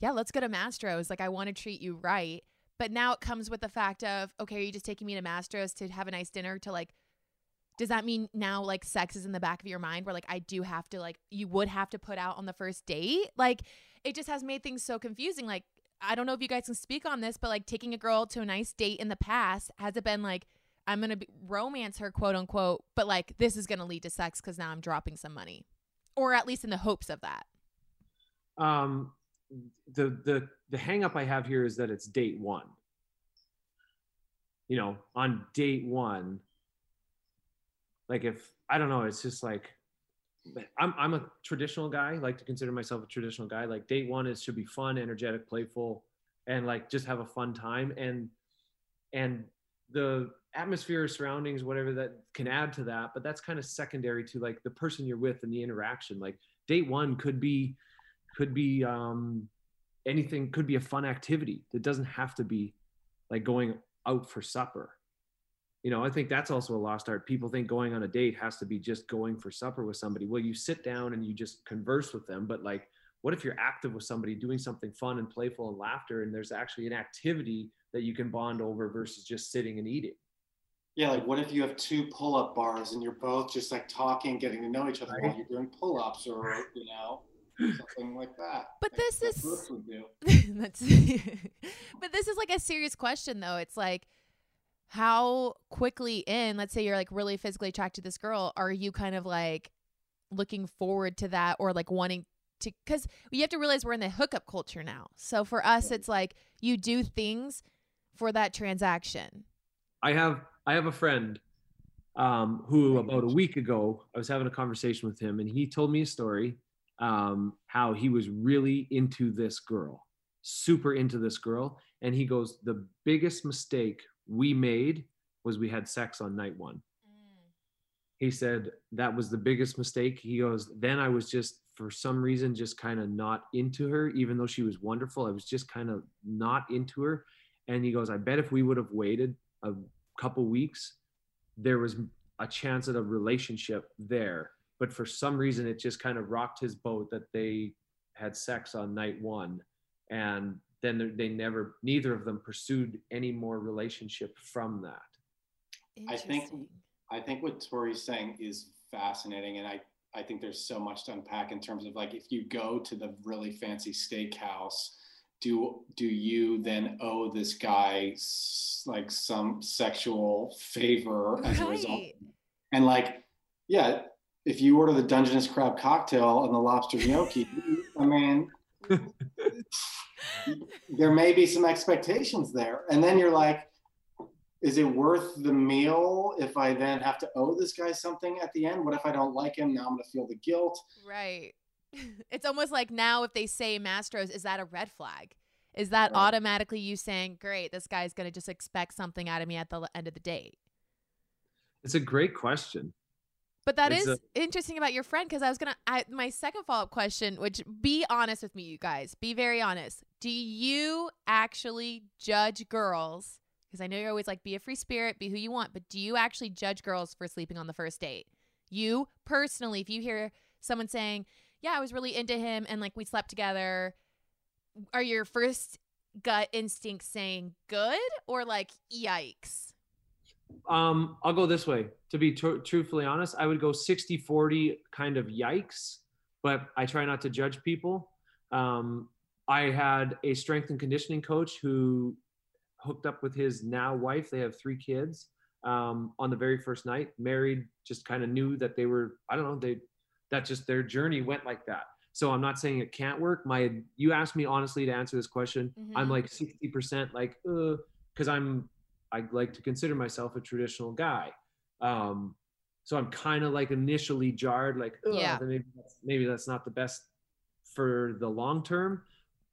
"Yeah, let's go to Mastro's. Like, I want to treat you right." But now it comes with the fact of, okay, are you just taking me to Mastro's to have a nice dinner? To like, does that mean now like sex is in the back of your mind? Where like I do have to like you would have to put out on the first date? Like, it just has made things so confusing. Like, I don't know if you guys can speak on this, but like taking a girl to a nice date in the past, has it been like, I'm to be, romance her, quote unquote, but like this is to lead to sex because now I'm dropping some money? Or at least in the hopes of that. Um, the the the hang up I have here is that it's date one. You know, on date one, like if I don't know, it's just like I'm I'm a traditional guy, like to consider myself a traditional guy. Like date one is should be fun, energetic, playful, and like just have a fun time. And and the atmosphere, surroundings, whatever that can add to that, but that's kind of secondary to like the person you're with and the interaction. Like date one could be could be um anything, could be a fun activity. It doesn't have to be like going out for supper you know i think that's also a lost art. People think going on a date has to be just going for supper with somebody. Well you sit down and you just converse with them but like what if you're active with somebody doing something fun and playful and laughter and there's actually an activity that you can bond over versus just sitting and eating? Yeah like what if you have two pull-up bars and you're both just like talking getting to know each other right. while you're doing pull-ups or you know something like that? But this is <laughs> that's <laughs> but this is like a serious question though. It's like how quickly in, let's say you're like really physically attracted to this girl, are you kind of like looking forward to that or like wanting to because you have to realize we're in the hookup culture now. So for us, it's like you do things for that transaction. I have I have a friend um, who about a week ago I was having a conversation with him and he told me a story um, how he was really into this girl, super into this girl, and he goes the biggest mistake we made was we had sex on night one. Mm. He said that was the biggest mistake. He goes, then I was just, for some reason, just kind of not into her, even though she was wonderful. I was just kind of not into her. And he goes, I bet if we would have waited a couple weeks, there was a chance at a relationship there. But for some reason, it just kind of rocked his boat that they had sex on night one. And then they never neither of them pursued any more relationship from that. I think i think what tori's saying is fascinating and i i think there's so much to unpack in terms of like if you go to the really fancy steakhouse do do you then owe this guy like some sexual favor as right. a result? And like yeah if you order the dungeness crab cocktail and the lobster gnocchi i mean <laughs> there may be some expectations there. And then you're like, is it worth the meal if I then have to owe this guy something at the end? What if I don't like him? Now I'm going to feel the guilt. Right. <laughs> It's almost like now if they say Mastro's, is that a red flag? Is that right. automatically you saying, great, this guy's going to just expect something out of me at the end of the date? It's a great question. But that it's is a- interesting about your friend because I was gonna. I, my second follow up question, which be honest with me, you guys, be very honest. Do you actually judge girls? Because I know you're always like, be a free spirit, be who you want, but do you actually judge girls for sleeping on the first date? You personally, if you hear someone saying, "Yeah, I was really into him and like we slept together," are your first gut instincts saying good or like yikes? Um, I'll go this way. To be tr- truthfully honest, I would go 60 40 kind of yikes, but I try not to judge people. Um, I had a strength and conditioning coach who hooked up with his now wife. They have three kids um, on the very first night, married, just kind of knew that they were, I don't know, they, that just their journey went like that. So I'm not saying it can't work. My, you asked me honestly to answer this question. Mm-hmm. I'm like 60% like, uh, cause I'm I like to consider myself a traditional guy. Um, so I'm kind of like initially jarred, like, yeah. maybe that's, maybe that's not the best for the long term,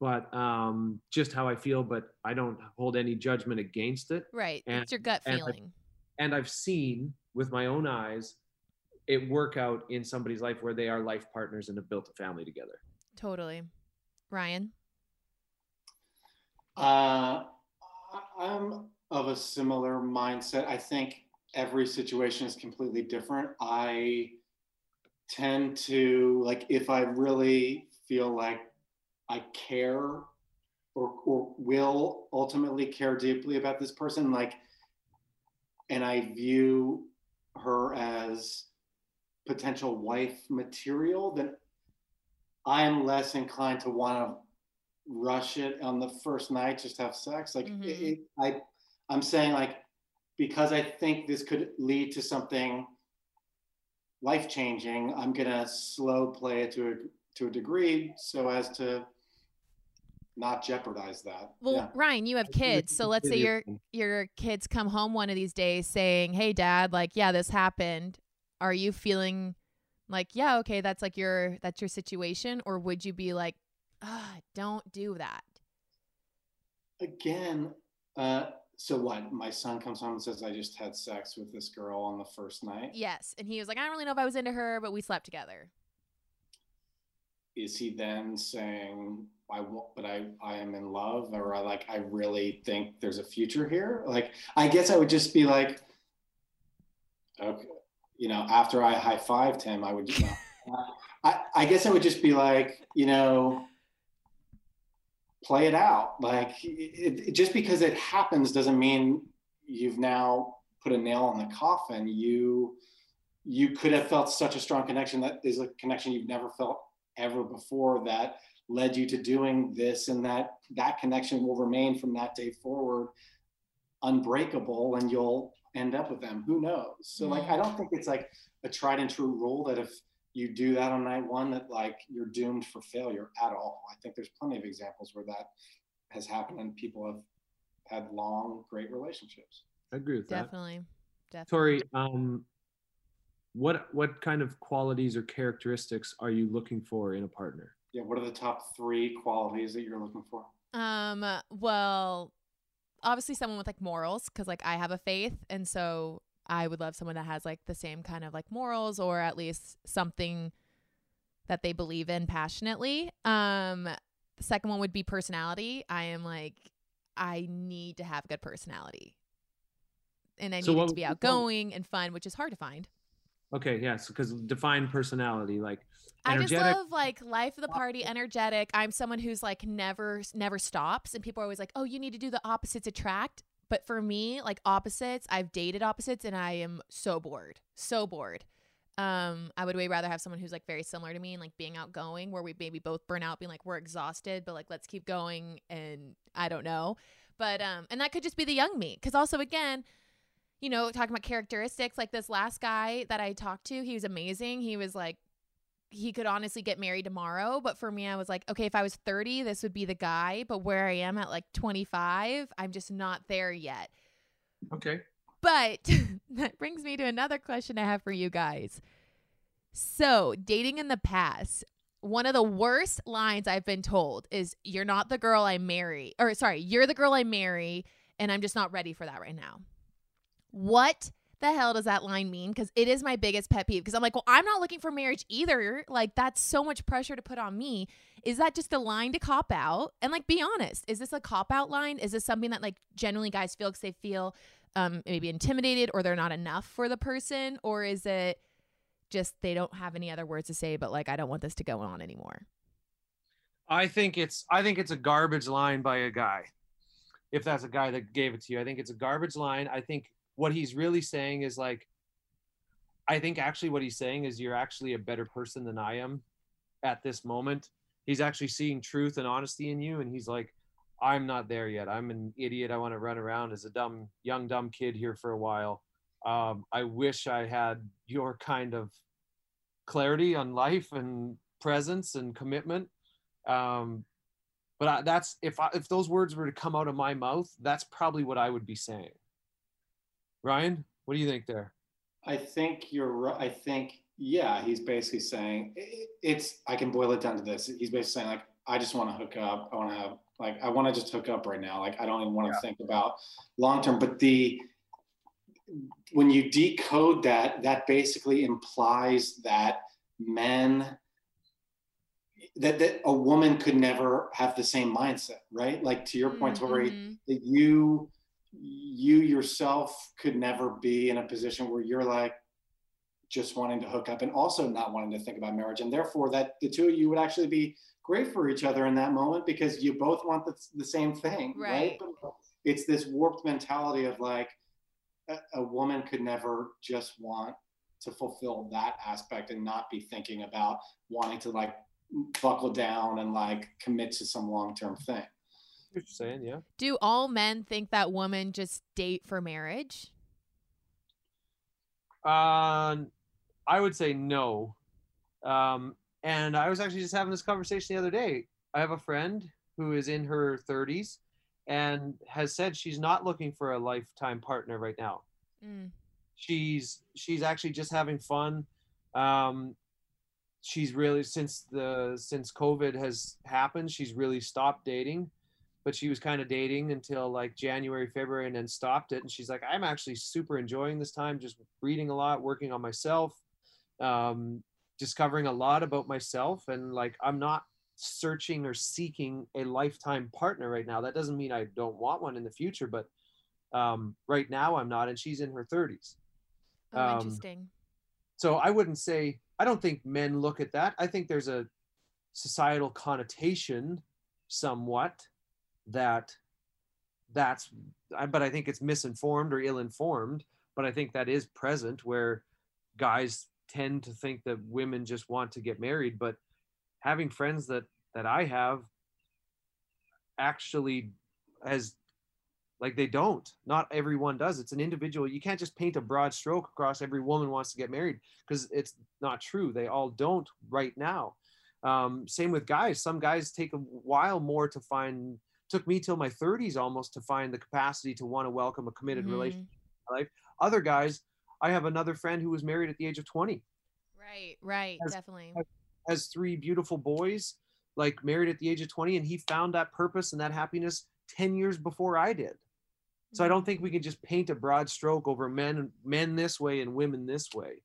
but um, just how I feel. But I don't hold any judgment against it. Right, and, it's your gut and feeling. I, and I've seen with my own eyes it work out in somebody's life where they are life partners and have built a family together. Totally, Ryan. Uh, I'm of a similar mindset. I think every situation is completely different. I tend to like if I really feel like I care or, or will ultimately care deeply about this person, like, and I view her as potential wife material, then I am less inclined to want to rush it on the first night, just have sex. Like Mhm. it, it, I, I'm saying like because I think this could lead to something life changing. I'm gonna slow play it to a to a degree so as to not jeopardize that. Well, yeah. Ryan, you have kids, so let's say your your kids come home one of these days saying, "Hey, Dad, like, yeah, this happened." Are you feeling like, yeah, okay, that's like your that's your situation, or would you be like, ah, don't do that? again uh so what my son comes home and says i just had sex with this girl on the first night Yes, and he was like, I don't really know if I was into her, but we slept together. is he then saying i want but i i am in love or I like i really think there's a future here like i guess i would just be like okay you know after i high-fived him i would know, I, I guess i would just be like you know play it out. Like it, it, just because it happens doesn't mean you've now put a nail in the coffin. You you could have felt such a strong connection that is a connection you've never felt ever before that led you to doing this and that that connection will remain from that day forward unbreakable and you'll end up with them. Who knows? So like i mm-hmm. don't think it's like a tried and true rule that if you do that on night one that like you're doomed for failure at all i think there's plenty of examples where that has happened and people have had long great relationships I agree with that. Definitely, definitely. Tori, um, what what kind of qualities or characteristics are you looking for in a partner? yeah what are the top three qualities that you're looking for Um, well, obviously someone with like morals cuz like I have a faith and so I would love someone that has like the same kind of like morals or at least something that they believe in passionately. Um, the second one would be personality. I am like I need to have good personality. And I So need what it to be outgoing and fun, which is hard to find. Okay, yes, because define personality, like I just love like life of the party, energetic. I'm someone who's like never never stops, and people are always like, "Oh, you need to do the opposites attract." But for me, like opposites, I've dated opposites, and I am so bored, so bored. Um, I would way rather have someone who's like very similar to me and like being outgoing, where we maybe both burn out, being like we're exhausted, but like let's keep going. And I don't know, but um, and that could just be the young me, because also again, you know, talking about characteristics, like this last guy that I talked to, he was amazing. He was like he could honestly get married tomorrow. But for me, I was like, okay, if I was 30, this would be the guy. But where I am at like 25, I'm just not there yet. okay. But <laughs> that brings me to another question I have for you guys. So, dating in the past, one of the worst lines I've been told is, You're not the girl I marry. Or, sorry, you're the girl I marry, and I'm just not ready for that right now. What the hell does that line mean? Because it is my biggest pet peeve. Because I'm like, well, I'm not looking for marriage either. Like, that's so much pressure to put on me. Is that just a line to cop out? And like, be honest, is this a cop out line? Is this something that like generally guys feel because they feel um, maybe intimidated or they're not enough for the person? Or is it just they don't have any other words to say, but like, I don't want this to go on anymore? I think it's I think it's a garbage line by a guy. If that's a guy that gave it to you, I think it's a garbage line. I think what he's really saying is like I think actually what he's saying is you're actually a better person than I am at this moment. He's actually seeing truth and honesty in you and he's like I'm not there yet. I'm an idiot. I want to run around as a dumb young dumb kid here for a while. Um, I wish I had your kind of clarity on life and presence and commitment um but I, that's if I, if those words were to come out of my mouth that's probably what i would be saying ryan what do you think there I think you're right. I think, yeah, he's basically saying it's, I can boil it down to this. He's basically saying, like, I just want to hook up. I want to have, like, I want to just hook up right now. Like, I don't even want to think about long term. But the, when you decode that, that basically implies that men, that, that a woman could never have the same mindset, right? Like, to your point, Tori, Mhm. that you you yourself could never be in a position where you're like just wanting to hook up and also not wanting to think about marriage and therefore that the two of you would actually be great for each other in that moment because you both want the, the same thing right, Right. But it's this warped mentality of like a, a woman could never just want to fulfill that aspect and not be thinking about wanting to like buckle down and like commit to some long term thing. What you're saying, yeah. Do all men think that women just date for marriage? Um, I would say no. Um, and I was actually just having this conversation the other day. I have a friend who is in her 30s and has said she's not looking for a lifetime partner right now. Mm. She's she's actually just having fun. Um, she's really since the since COVID has happened, she's really stopped dating. But she was kind of dating until like January, February, and then stopped it. And she's like, I'm actually super enjoying this time, just reading a lot, working on myself, um, discovering a lot about myself, and like I'm not searching or seeking a lifetime partner right now. That doesn't mean I don't want one in the future, but um, right now I'm not, and she's in her 30s. Oh, Um, interesting. So I wouldn't say I don't think men look at that. I think there's a societal connotation somewhat that that's but I think it's misinformed or ill-informed, but I think that is present where guys tend to think that women just want to get married, but having friends that that I have actually has like they don't. Not everyone does. It's an individual you can't just paint a broad stroke across every woman wants to get married because it's not true. They all don't right now. Um, same with guys. Some guys take a while more to find took me till my 30s almost to find the capacity to want to welcome a committed Mhm. relationship in my life. Other guys i have another friend who was married at the age of 20 Right, right, Has- definitely. has three beautiful boys like married at the age of 20 and he found that purpose and that happiness 10 years before i did. So i don't think we can just paint a broad stroke over men men this way and women this way.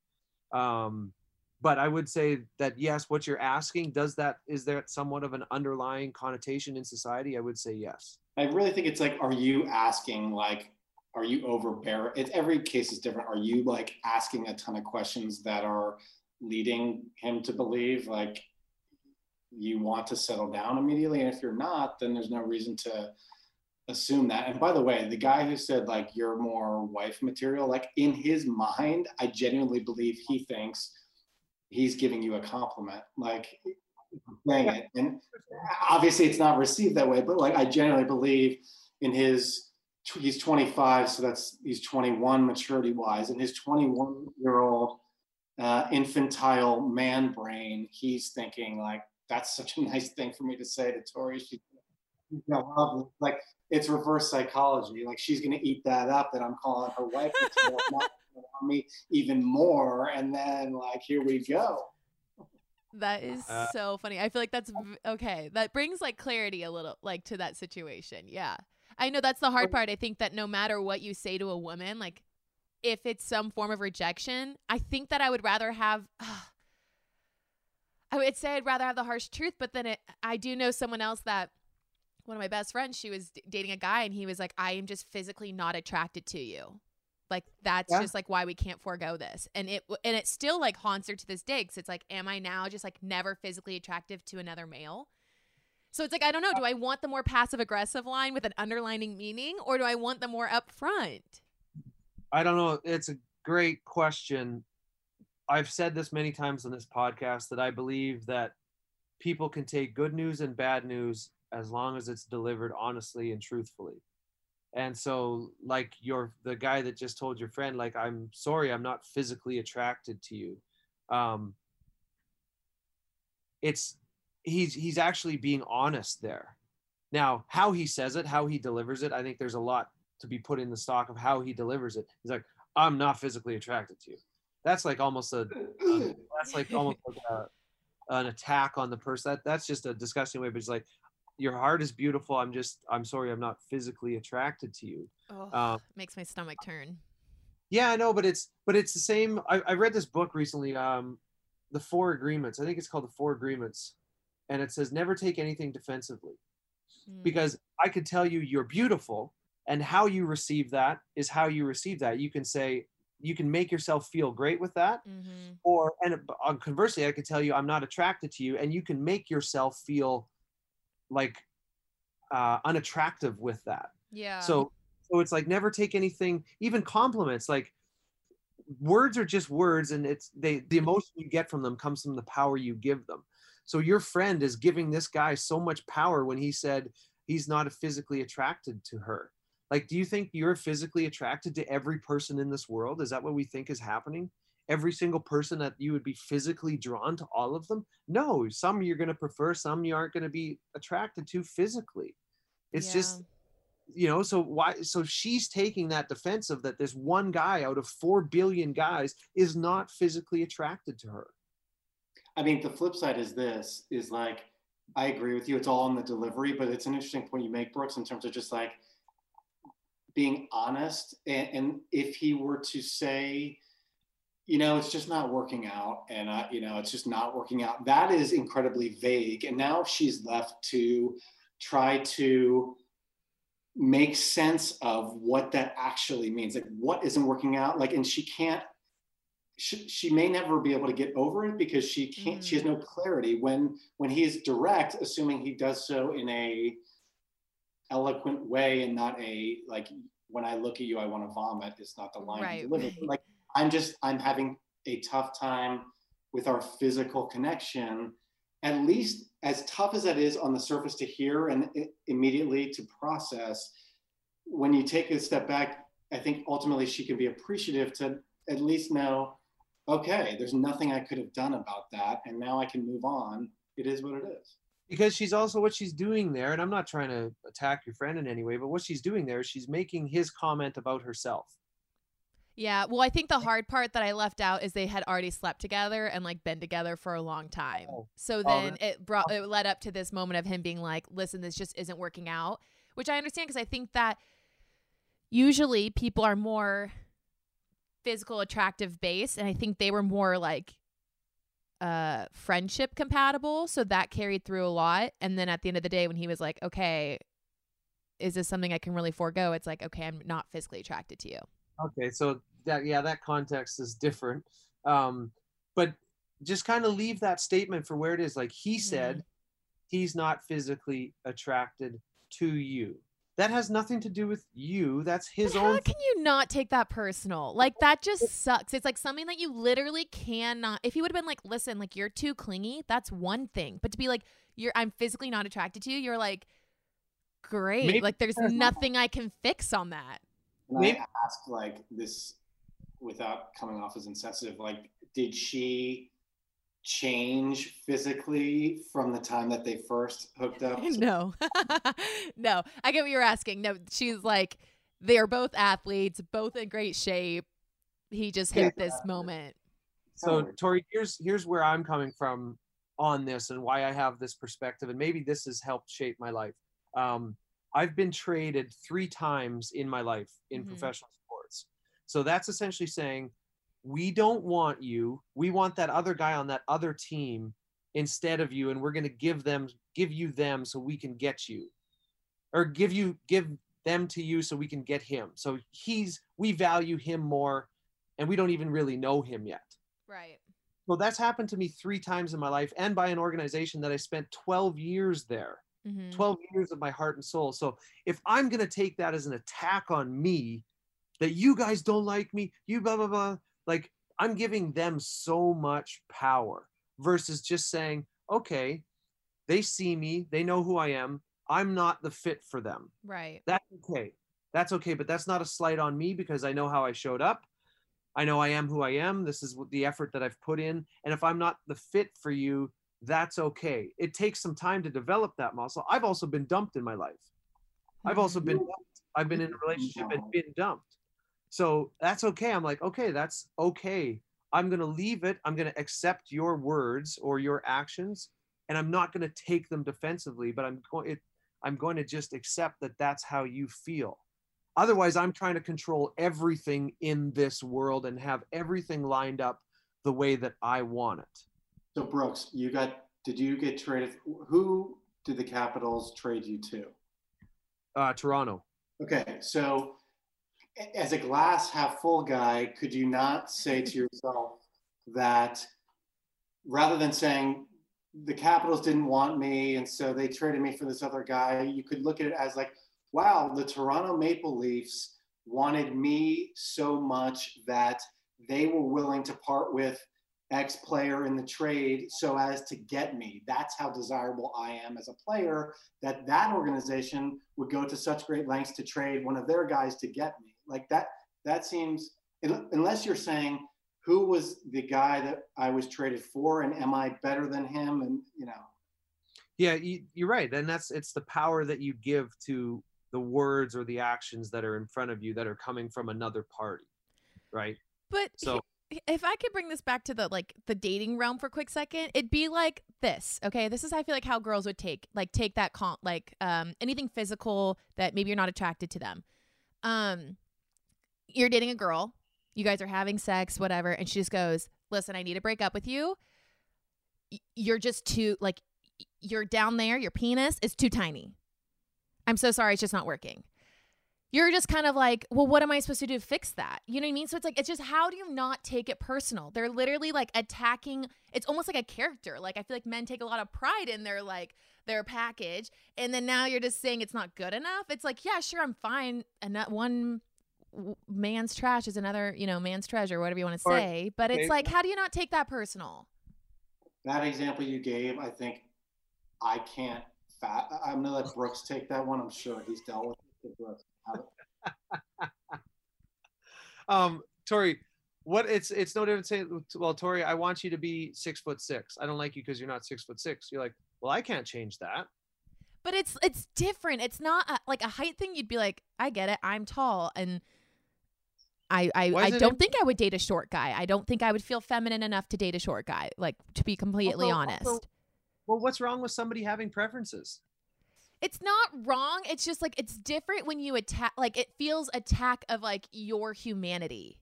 Um, but i would say that yes what you're asking does that is there somewhat of an underlying connotation in society i would say yes I really think it's like, are you asking like, are you overbearing? It's every case is different. Are you like asking a ton of questions that are leading him to believe like you want to settle down immediately? And if you're not, then there's no reason to assume that. And by the way, the guy who said like you're more wife material, like in his mind, I genuinely believe he thinks he's giving you a compliment. Like saying it. And obviously it's not received that way, but like I generally believe in his he's 25, so that's he's 21 maturity wise, and his 21 year old uh, infantile man brain, he's thinking like that's such a <laughs> nice thing for me to say to Tori. She's gonna love it. like it's reverse psychology. Like she's gonna eat that up that I'm calling her wife <laughs> material, not gonna love me even more, and then like here we go. That is Uh, so funny. I feel like that's okay. That brings like clarity a little like to that situation. Yeah. I know that's the hard part. I think that no matter what you say to a woman, like if it's some form of rejection, I think that I would rather have <sighs> I would say I'd rather have the harsh truth, but then it I do know someone else that one of my best friends, she was d- dating a guy and he was like, I am just physically not attracted to you. Like that's Yeah. just like why we can't forego this. And it and it still like haunts her to this day because it's like, am I now just like never physically attractive to another male? So it's like I don't know. Do I want the more passive aggressive line with an underlining meaning, or do I want the more upfront? I don't know. It's a great question. I've said this many times on this podcast that I believe that people can take good news and bad news as long as it's delivered honestly and truthfully. And so like your the guy that just told your friend like I'm sorry I'm not physically attracted to you. Um it's he's he's actually being honest there. Now, how he says it, how he delivers it, I think there's a lot to be put in the stock of how he delivers it. He's like, I'm not physically attracted to you. That's like almost a, a- <laughs> that's like almost like a, an attack on the person. That that's just a disgusting way. But it's like, your heart is beautiful. I'm just, I'm sorry, I'm not physically attracted to you. Oh, Um, makes my stomach turn. Yeah, I know, but it's but it's the same. I, I read this book recently, um, the Four Agreements. I think it's called the Four Agreements, and it says never take anything defensively Mm. because I could tell you you're beautiful, and how you receive that is how you receive that. You can say you can make yourself feel great with that, Mhm. or and uh, conversely, I could tell you I'm not attracted to you, and you can make yourself feel like uh, unattractive with that. Yeah. So so it's like never take anything, even compliments. Like words are just words, and it's they the emotion you get from them comes from the power you give them. So your friend is giving this guy so much power when he said he's not physically attracted to her. Like, do you think you're physically attracted to every person in this world? Is that what we think is happening? Every single person that you would be physically drawn to all of them? No, some you're going to prefer, some you aren't going to be attracted to physically. It's just, you know, so why? So she's taking that defensive that this one guy out of 4 billion guys is not physically attracted to her. I mean, the flip side is this is like, I agree with you. It's all in the delivery, but it's an interesting point you make, Brooks, in terms of just like, being honest and, and, if he were to say you know it's just not working out and I, you know it's just not working out that is incredibly vague and now she's left to try to make sense of what that actually means like what isn't working out like and she can't she, she may never be able to get over it because she can't mm. she has no clarity when when he is direct assuming he does so in a eloquent way and not a like when I look at you, I want to vomit. It's not the line right. Like I'm just I'm having a tough time with our physical connection. At least as tough as that is on the surface to hear and immediately to process, when you take a step back, I think ultimately she can be appreciative to at least know, okay, there's nothing I could have done about that, and now I can move on. It is what it is because she's also what she's doing there and i'm not trying to attack your friend in any way but what she's doing there she's making his comment about herself yeah well i think the hard part that i left out is they had already slept together and like been together for a long time. Oh. so oh, then oh, it brought it led up to this moment of him being like listen this just isn't working out which i understand because i think that usually people are more physical attractive base and i think they were more like uh friendship compatible so that carried through a lot. And then at the end of the day when he was like okay is this something i can really forego? it's like okay i'm not physically attracted to you okay so that yeah that context is different um but just kind of leave that statement for where it is like he mm-hmm. said he's not physically attracted to you that has nothing to do with you. That's his but own. How can you not take that personal? Like that just sucks. It's like something that you literally cannot. If he would have been like, "Listen, like you're too clingy," that's one thing. But to be like, "You're, I'm physically not attracted to you," you're like, "Great." Maybe like there's nothing I can fix on that. Can I ask like this without coming off as insensitive? Like, did she? change physically from the time that they first hooked up? <laughs> No, <laughs> no. I get what you're asking. No, she's like, they are both athletes, both in great shape. He just hit yeah. this moment. So, Tori, here's here's where I'm coming from on this and why I have this perspective, and maybe this has helped shape my life. Um, I've been traded three times in my life in mm-hmm. professional sports. So that's essentially saying we don't want you. We want that other guy on that other team instead of you, and we're going to give them give you them so we can get you, or give you give them to you so we can get him. So he's we value him more, and we don't even really know him yet. Right. Well, that's happened to me three times in my life, and by an organization that I spent 12 years there. Mm-hmm. 12 years of my heart and soul. So if I'm going to take that as an attack on me, that you guys don't like me, you blah, blah, blah, like I'm giving them so much power versus just saying, okay, they see me, they know who I am. I'm not the fit for them. Right. That's okay. That's okay, but that's not a slight on me because I know how I showed up. I know I am who I am. This is the effort that I've put in. And if I'm not the fit for you, that's okay. It takes some time to develop that muscle. I've also been dumped in my life. I've mm-hmm. also been dumped. I've been in a relationship and been dumped. So that's okay. I'm like, okay, that's okay. I'm going to leave it. I'm going to accept your words or your actions, and I'm not going to take them defensively, but I'm going it, I'm going to just accept that that's how you feel. Otherwise, I'm trying to control everything in this world and have everything lined up the way that I want it. So Brooks, you got did you get traded who did the Capitals trade you to? Uh, Toronto. Okay, so as a glass half full guy, could you not say to yourself that rather than saying the Capitals didn't want me and so they traded me for this other guy, you could look at it as like, wow, the Toronto Maple Leafs wanted me so much that they were willing to part with X player in the trade so as to get me. That's how desirable I am as a player that that organization would go to such great lengths to trade one of their guys to get me. Like that that seems unless you're saying who was the guy that I was traded for and am I better than him and you know yeah you're right and that's it's the power that you give to the words or the actions that are in front of you that are coming from another party right but so if I could bring this back to the like the dating realm for a quick second, it'd be like this. Okay, this is I feel like how girls would take like take that con like um anything physical that maybe you're not attracted to them. Um, you're dating a girl, you guys are having sex, whatever, and she just goes, "Listen, I need to break up with you. You're just too like you're down there. Your penis is too tiny. I'm so sorry, it's just not working." You're just kind of like, well, what am I supposed to do to fix that? You know what I mean? So it's like, it's just how do you not take it personal? They're literally like attacking. It's almost like a character. Like I feel like men take a lot of pride in their like their package, and then now you're just saying it's not good enough. It's like, yeah, sure, I'm fine. And that one man's trash is another, you know, man's treasure, whatever you want to say. But it's like, how do you not take that personal? That example you gave, I think I can't. Fat. I'm gonna let Brooks take that one. I'm sure he's dealt with it. Brooks. <laughs> um, Tori, what it's it's no different saying, well, Tori, I want you to be six foot six. I don't like you because you're not six foot six. You're like, well, I can't change that. But it's it's different. It's not a, like a height thing. You'd be like, I get it. I'm tall, and I I, I don't in- think I would date a short guy. I don't think I would feel feminine enough to date a short guy. Like to be completely also, honest. Also, well, what's wrong with somebody having preferences? It's not wrong. It's just like it's different when you attack like it feels attack of like your humanity.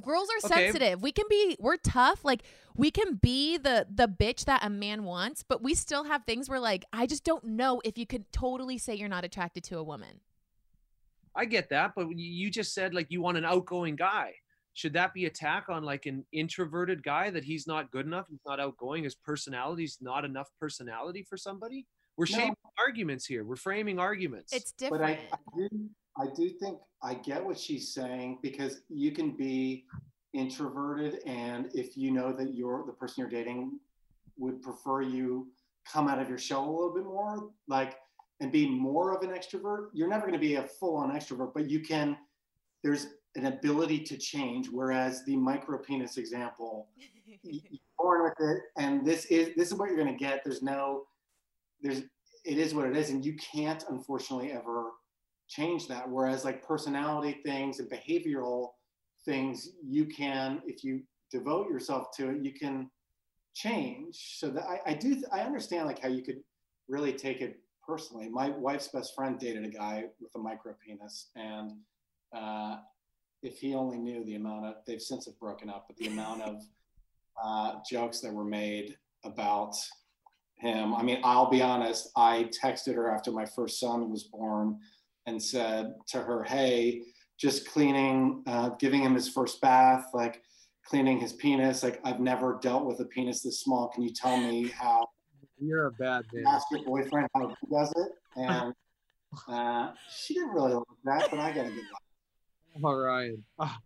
Girls are okay. sensitive. We can be we're tough. Like we can be the the bitch that a man wants, but we still have things where like I just don't know if you could totally say you're not attracted to a woman. I get that, but you just said like you want an outgoing guy. Should that be attack on like an introverted guy that he's not good enough, he's not outgoing, his personality's not enough personality for somebody? We're no. shaping arguments here. We're framing arguments. It's different. But I, I, do, I do think I get what she's saying because you can be introverted, and if you know that you're the person you're dating would prefer you come out of your shell a little bit more, like and be more of an extrovert. You're never going to be a full-on extrovert, but you can. There's an ability to change. Whereas the micro penis example, <laughs> you're born with it, and this is this is what you're going to get. There's no there's it is what it is and you can't unfortunately ever change that. Whereas like personality things and behavioral things you can if you devote yourself to it you can change. So that I, I do i understand like how you could really take it personally. My wife's best friend dated a guy with a micro penis and uh, if he only knew the amount of they've since have broken up but the amount of uh, jokes that were made about him. I mean, I'll be honest, I texted her after my first son was born and said to her, Hey, just cleaning, uh, giving him his first bath, like cleaning his penis. Like, I've never dealt with a penis this small. Can you tell me how? <laughs> You're a bad man. Ask your boyfriend how he does it. And <laughs> uh, she didn't really like that, but I got a good one. Oh, Ryan. Oh,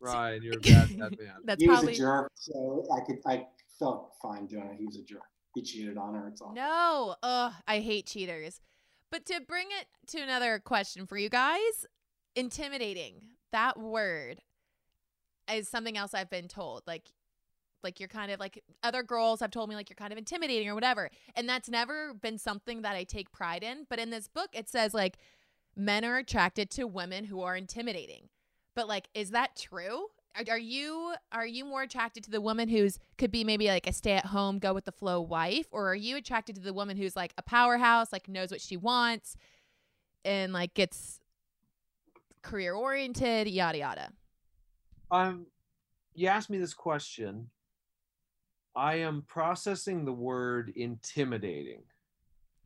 Ryan, you're a bad, bad man. <laughs> That's he probably... was a jerk, so I could I felt fine doing it. He was a jerk he cheated on her. It's all. No, ugh, I hate cheaters. But to bring it to another question for you guys, intimidating. That word is something else I've been told. Like like you're kind of like other girls have told me like you're kind of intimidating or whatever. And that's never been something that I take pride in, but in this book it says like men are attracted to women who are intimidating. But like is that true? Are you are you more attracted to the woman who's could be maybe like a stay at home go with the flow wife? Or are you attracted to the woman who's like a powerhouse like knows what she wants and like gets career oriented yada yada? Um you asked me this question. I am processing the word intimidating.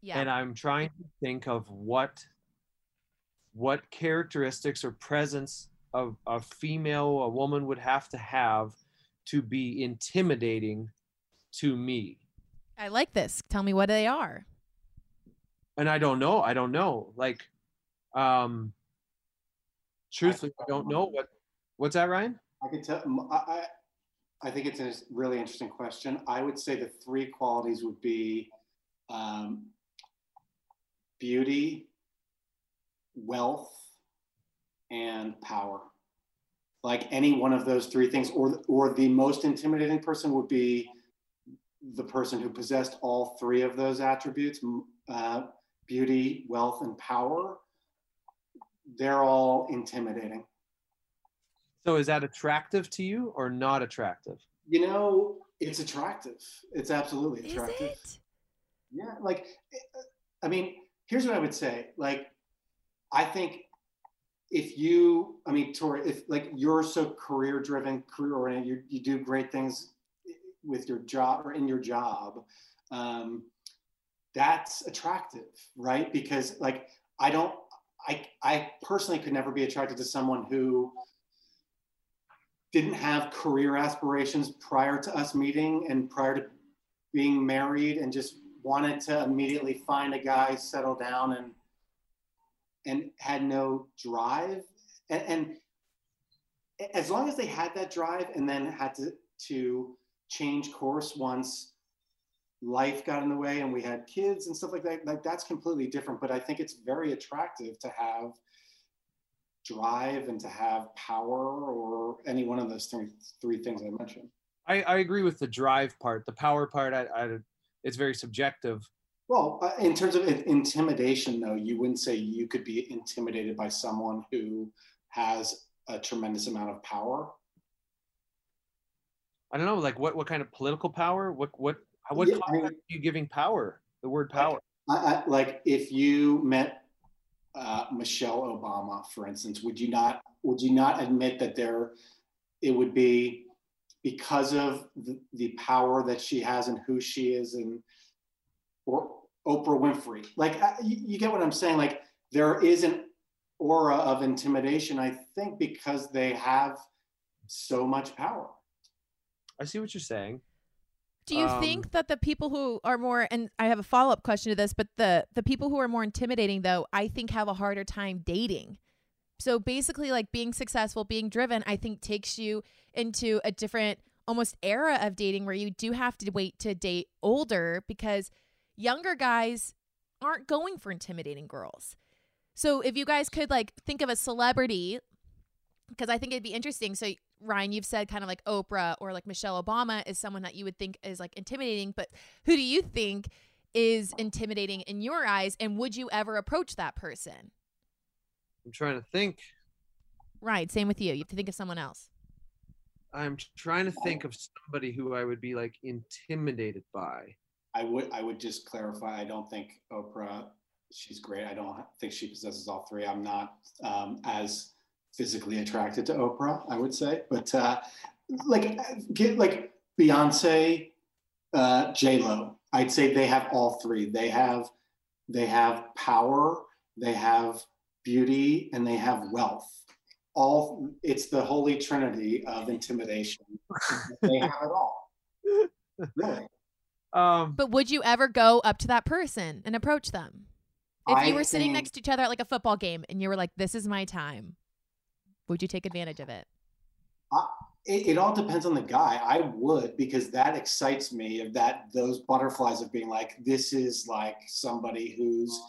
Yeah. And i'm trying to think of what what characteristics or presence a, a female, a woman would have to have to be intimidating to me. I like this. Tell me what they are. And I don't know. I don't know. Like, um, truthfully, I don't know what. What's that, Ryan? I can tell. I, I think it's a really interesting question. I would say the three qualities would be um, beauty, wealth, and power. Like any one of those three things, or or the most intimidating person would be the person who possessed all three of those attributes: uh, beauty, wealth, and power. They're all intimidating. So is that attractive to you or not attractive? You know, it's attractive. It's absolutely attractive. Is it? Yeah, like I mean, here's what I would say. Like, I think if you, I mean, Tori, if like you're so career driven, career oriented, you you do great things with your job or in your job. Um, that's attractive, right? Because like I don't, I I personally could never be attracted to someone who didn't have career aspirations prior to us meeting and prior to being married and just wanted to immediately find a guy settle down and and had no drive and, and as long as they had that drive and then had to to change course once life got in the way and we had kids and stuff like that like that's completely different but i think it's very attractive to have drive and to have power or any one of those three, three things I mentioned. I, I agree with the drive part. The power part, I, I it's very subjective. Well, uh, in terms of intimidation, though, you wouldn't say you could be intimidated by someone who has a tremendous amount of power. I don't know, like what what kind of political power? What what what Yeah, I mean- are you giving power? The word power. I, I, like if you met uh, Michelle Obama, for instance, would you not would you not admit that there it would be because of the, the power that she has and who she is and or Oprah Winfrey? Like you, you get what I'm saying? Like there is an aura of intimidation, I think, because they have so much power. I see what you're saying. Do you Um, think that the people who are more and I have a follow-up question to this, but the the people who are more intimidating though, I think have a harder time dating. So basically like being successful, being driven, I think takes you into a different almost era of dating where you do have to wait to date older because younger guys aren't going for intimidating girls. So if you guys could like think of a celebrity because I think it'd be interesting. So Ryan, you've said kind of like Oprah or like Michelle Obama is someone that you would think is like intimidating, but who do you think is intimidating in your eyes and would you ever approach that person? I'm trying to think. Right, same with you. You have to think of someone else. I'm trying to think of somebody who I would be like intimidated by. I would I would just clarify. I don't think Oprah. She's great. I don't think she possesses all three. I'm not um, as physically attracted to Oprah. I would say, but uh, like get like Beyonce, uh, J Lo. I'd say they have all three. They have they have power. They have beauty, and they have wealth. All it's the holy trinity of intimidation. they have it all. <laughs> Really. Um, But would you ever go up to that person and approach them? If I you were sitting next to each other at like a football game and you were like, this is my time, would you take advantage of it? It, it all depends on the guy. I would because that excites me. Of that, those butterflies of being like, this is like somebody who's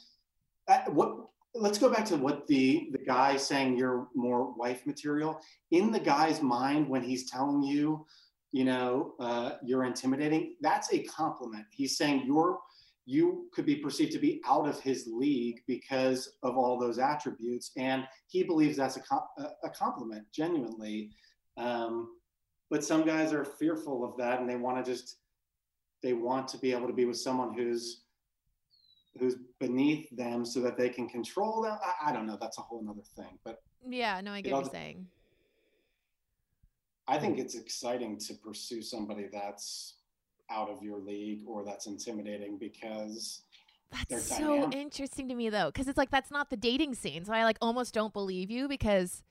uh, what. Let's go back to what the the guy saying you're more wife material in the guy's mind when he's telling you, you know, uh, you're intimidating. That's a compliment. He's saying you're you could be perceived to be out of his league because of all those attributes, and he believes that's a a compliment, genuinely. Um, but some guys are fearful of that and they want to just they want to be able to be with someone who's who's beneath them so that they can control them. I, I don't know. That's a whole other thing. But Yeah, no, I get what you're saying. I think it's exciting to pursue somebody that's out of your league or that's intimidating because That's so interesting to me though, because it's like that's not the dating scene. So I like almost don't believe you because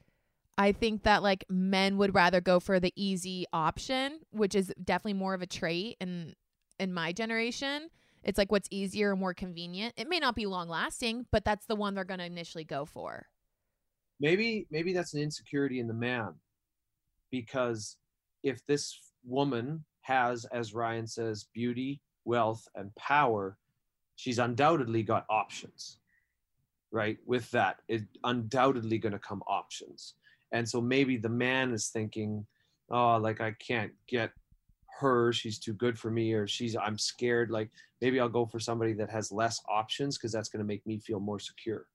I think that like men would rather go for the easy option, which is definitely more of a trait in in my generation. It's like what's easier and more convenient. It may not be long lasting, but that's the one they're gonna initially go for. maybe maybe that's an insecurity in the man because if this woman has, as Ryan says, beauty, wealth, and power, she's undoubtedly got options, right? With that, it undoubtedly going to come options. And so maybe the man is thinking, oh, like I can't get her, she's too good for me, or she's, I'm scared. Like maybe I'll go for somebody that has less options because that's going to make me feel more secure.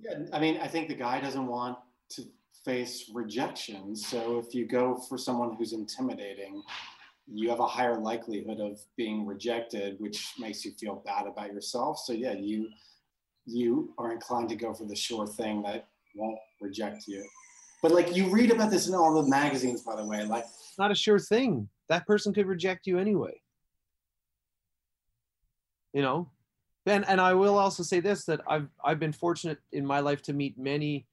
Yeah, I mean, I think the guy doesn't want to face rejection. So if you go for someone who's intimidating, you have a higher likelihood of being rejected, which makes you feel bad about yourself. So yeah, you you are inclined to go for the sure thing that won't reject you. But like you read about this in all the magazines, by the way. Like not a sure thing. That person could reject you anyway. You know? And and I will also say this that I've I've been fortunate in my life to meet many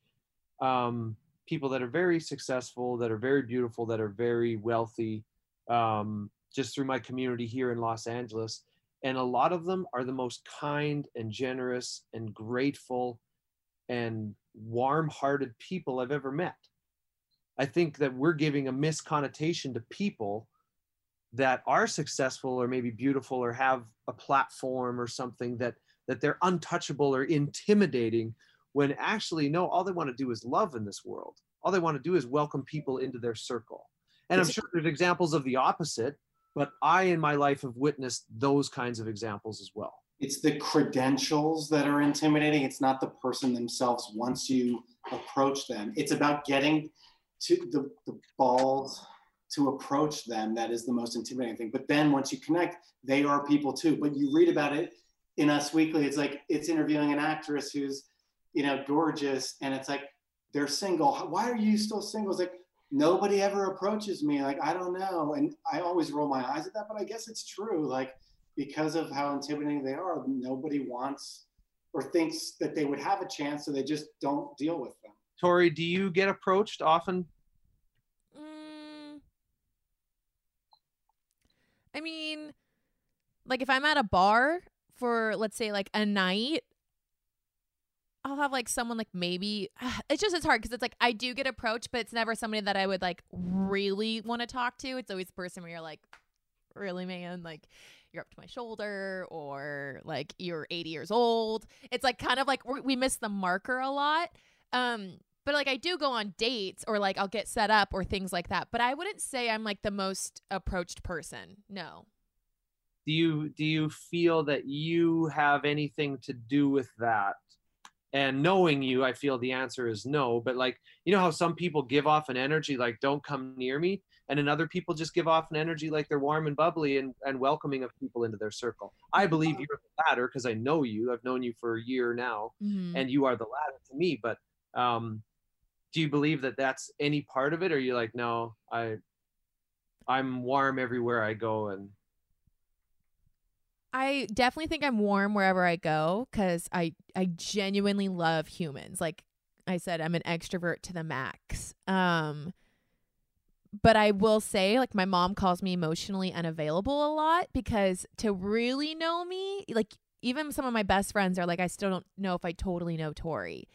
um people that are very successful, that are very beautiful, that are very wealthy, um, just through my community here in Los Angeles. And a lot of them are the most kind and generous and grateful and warm hearted people I've ever met. I think that we're giving a misconnotation to people that are successful or maybe beautiful or have a platform or something that that they're untouchable or intimidating when actually no all they want to do is love in this world. All they want to do is welcome people into their circle. And i'm sure there's examples of the opposite but i in my life have witnessed those kinds of examples as well. It's the credentials that are intimidating. It's not the person themselves once you approach them. It's about getting to the, the balls to approach them that is the most intimidating thing. But then once you connect they are people too. But you read about it in us weekly it's like it's interviewing an actress who's you know, gorgeous. And it's like, they're single. Why are you still single? It's like, nobody ever approaches me. Like, I don't know. And I always roll my eyes at that, but I guess it's true. Like, because of how intimidating they are, nobody wants or thinks that they would have a chance, so they just don't deal with them. Tori, do you get approached often? Mm, I mean, like if I'm at a bar for, let's say, like a night, I'll have like someone like maybe <sighs> it's just it's hard because it's like I do get approached, but it's never somebody that I would like really want to talk to. It's always the person where you're like, really, man, like you're up to my shoulder or like you're 80 years old. It's like kind of like we miss the marker a lot. Um, but like I do go on dates or like I'll get set up or things like that. But I wouldn't say I'm like the most approached person. No. Do you do you feel that you have anything to do with that? And knowing you i feel the answer is no but like you know how some people give off an energy like don't come near me and then other people just give off an energy like they're warm and bubbly and, and welcoming of people into their circle. I believe you're the latter because i know you. I've known you for a year now mm-hmm. and you are the latter to me but um do you believe that that's any part of it or you're like no i i'm warm everywhere i go and I definitely think I'm warm wherever I go because I I genuinely love humans. Like I said, I'm an extrovert to the max. Um, but I will say, like my mom calls me emotionally unavailable a lot because to really know me, like even some of my best friends are like, I still don't know if I totally know Tori,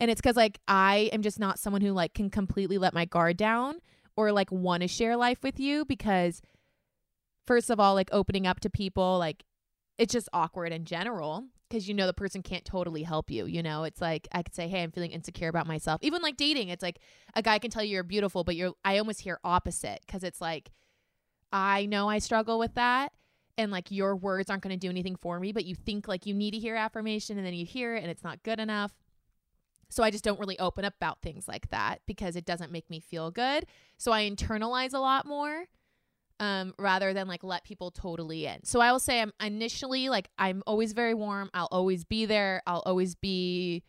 and it's because like I am just not someone who like can completely let my guard down or like want to share life with you because first of all like opening up to people like it's just awkward in general because you know the person can't totally help you. You know, it's like I could say, "Hey, I'm feeling insecure about myself." Even like dating, it's like a guy can tell you you're beautiful, but you're I almost hear opposite because it's like I know I struggle with that and like your words aren't going to do anything for me, but you think like you need to hear affirmation and then you hear it and it's not good enough. So I just don't really open up about things like that because it doesn't make me feel good. So I internalize a lot more um, rather than like let people totally in. So I will say I'm initially like I'm always very warm. I'll always be there. I'll always be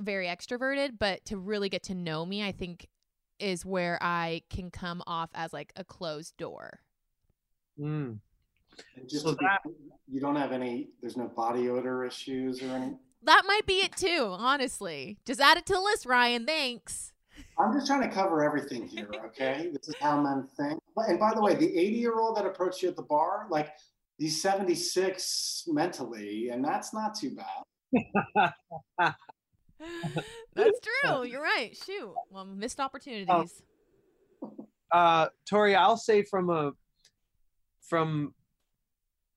very extroverted, but to really get to know me, I think is where I can come off as like a closed door. Mm. Just so that you don't have any there's no body odor issues or any that might be it too, honestly. Just add it to the list, Ryan. Thanks. I'm just trying to cover everything here, okay? <laughs> this is how men think. And by the way, the 80 year old that approached you at the bar, like he's 76 mentally, and that's not too bad. <laughs> that's true. You're right. Shoot. Well, missed opportunities. uh, Tori, I'll say from a from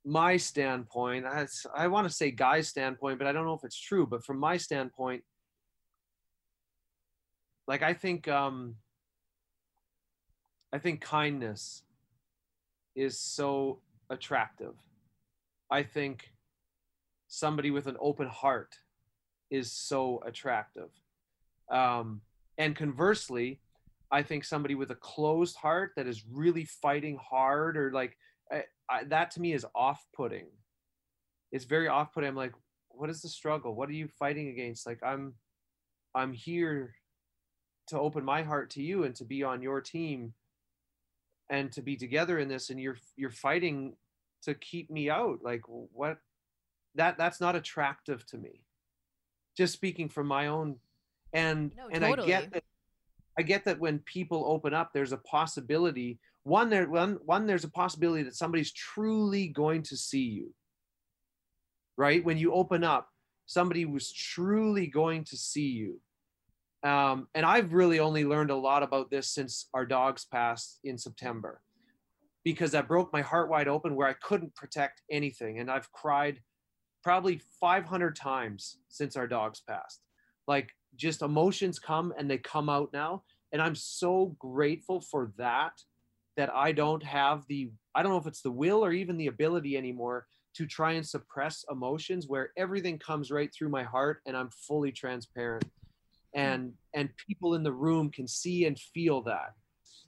my standpoint, I, I want to say guy's standpoint, but I don't know if it's true. But from my standpoint, like I think um, I think kindness is so attractive. I think somebody with an open heart is so attractive. Um, and conversely, I think somebody with a closed heart that is really fighting hard or like I, I, that to me is off-putting. It's very off-putting. I'm like, what is the struggle? What are you fighting against? Like I'm, I'm here to open my heart to you and to be on your team and to be together in this and you're you're fighting to keep me out. Like what that that's not attractive to me. Just speaking from my own and No, and i get that i get that when people open up there's a possibility one there one one there's a possibility that somebody's truly going to see you. Right? When you open up somebody was truly going to see you um, and I've really only learned a lot about this since our dogs passed in September because that broke my heart wide open where I couldn't protect anything. And I've cried probably 500 times since our dogs passed. Like just emotions come and they come out now. And I'm so grateful for that, that I don't have the, I don't know if it's the will or even the ability anymore to try and suppress emotions where everything comes right through my heart and I'm fully transparent and and people in the room can see and feel that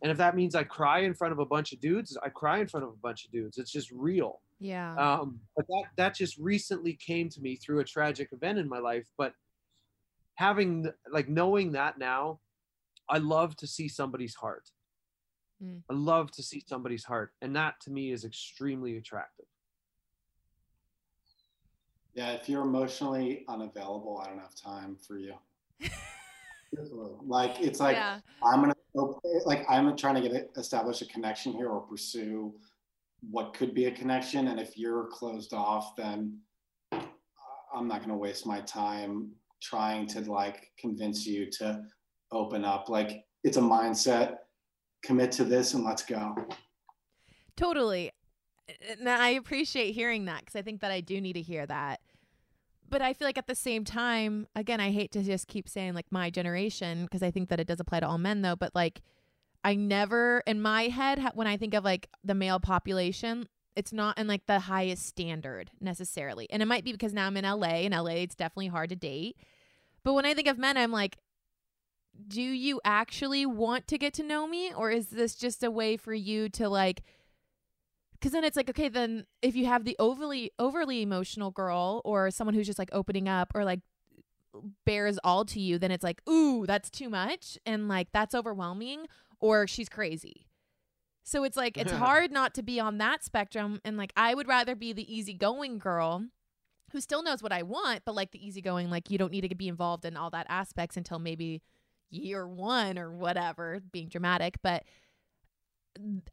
and if that means i cry in front of a bunch of dudes i cry in front of a bunch of dudes it's just real Yeah. um, but that that just recently came to me through a tragic event in my life but having like knowing that now i love to see somebody's heart Mm. i love to see somebody's heart and that to me is extremely attractive Yeah, if you're emotionally unavailable, I don't have time for you. Like it's like yeah. I'm gonna like I'm trying to get establish a connection here or pursue what could be a connection, and if you're closed off, then uh, I'm not gonna waste my time trying to like convince you to open up. Like it's a mindset. Commit to this and let's go. Totally. And I appreciate hearing that because I think that I do need to hear that. But I feel like at the same time, again, I hate to just keep saying like my generation because I think that it does apply to all men though. But like, I never, in my head, when I think of like the male population, it's not in like the highest standard necessarily. And it might be because now I'm in LA. In LA, it's definitely hard to date. But when I think of men, I'm like, do you actually want to get to know me? Or is this just a way for you to like, because then it's like okay then if you have the overly overly emotional girl or someone who's just like opening up or like bears all to you then it's like ooh that's too much and like that's overwhelming or she's crazy. So it's like it's <laughs> hard not to be on that spectrum and like i would rather be the easygoing girl who still knows what i want but like the easygoing like you don't need to be involved in all that aspects until maybe year one or whatever being dramatic but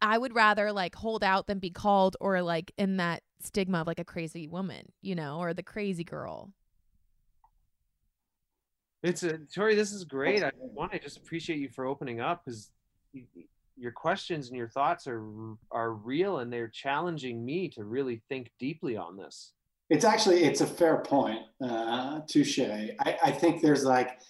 I would rather like hold out than be called or like in that stigma of like a crazy woman, you know, or the crazy girl. It's a Tori. This is great. I want to just appreciate you for opening up because your questions and your thoughts are are real and they're challenging me to really think deeply on this. It's actually it's a fair point. Uh, touche. I, I think there's like,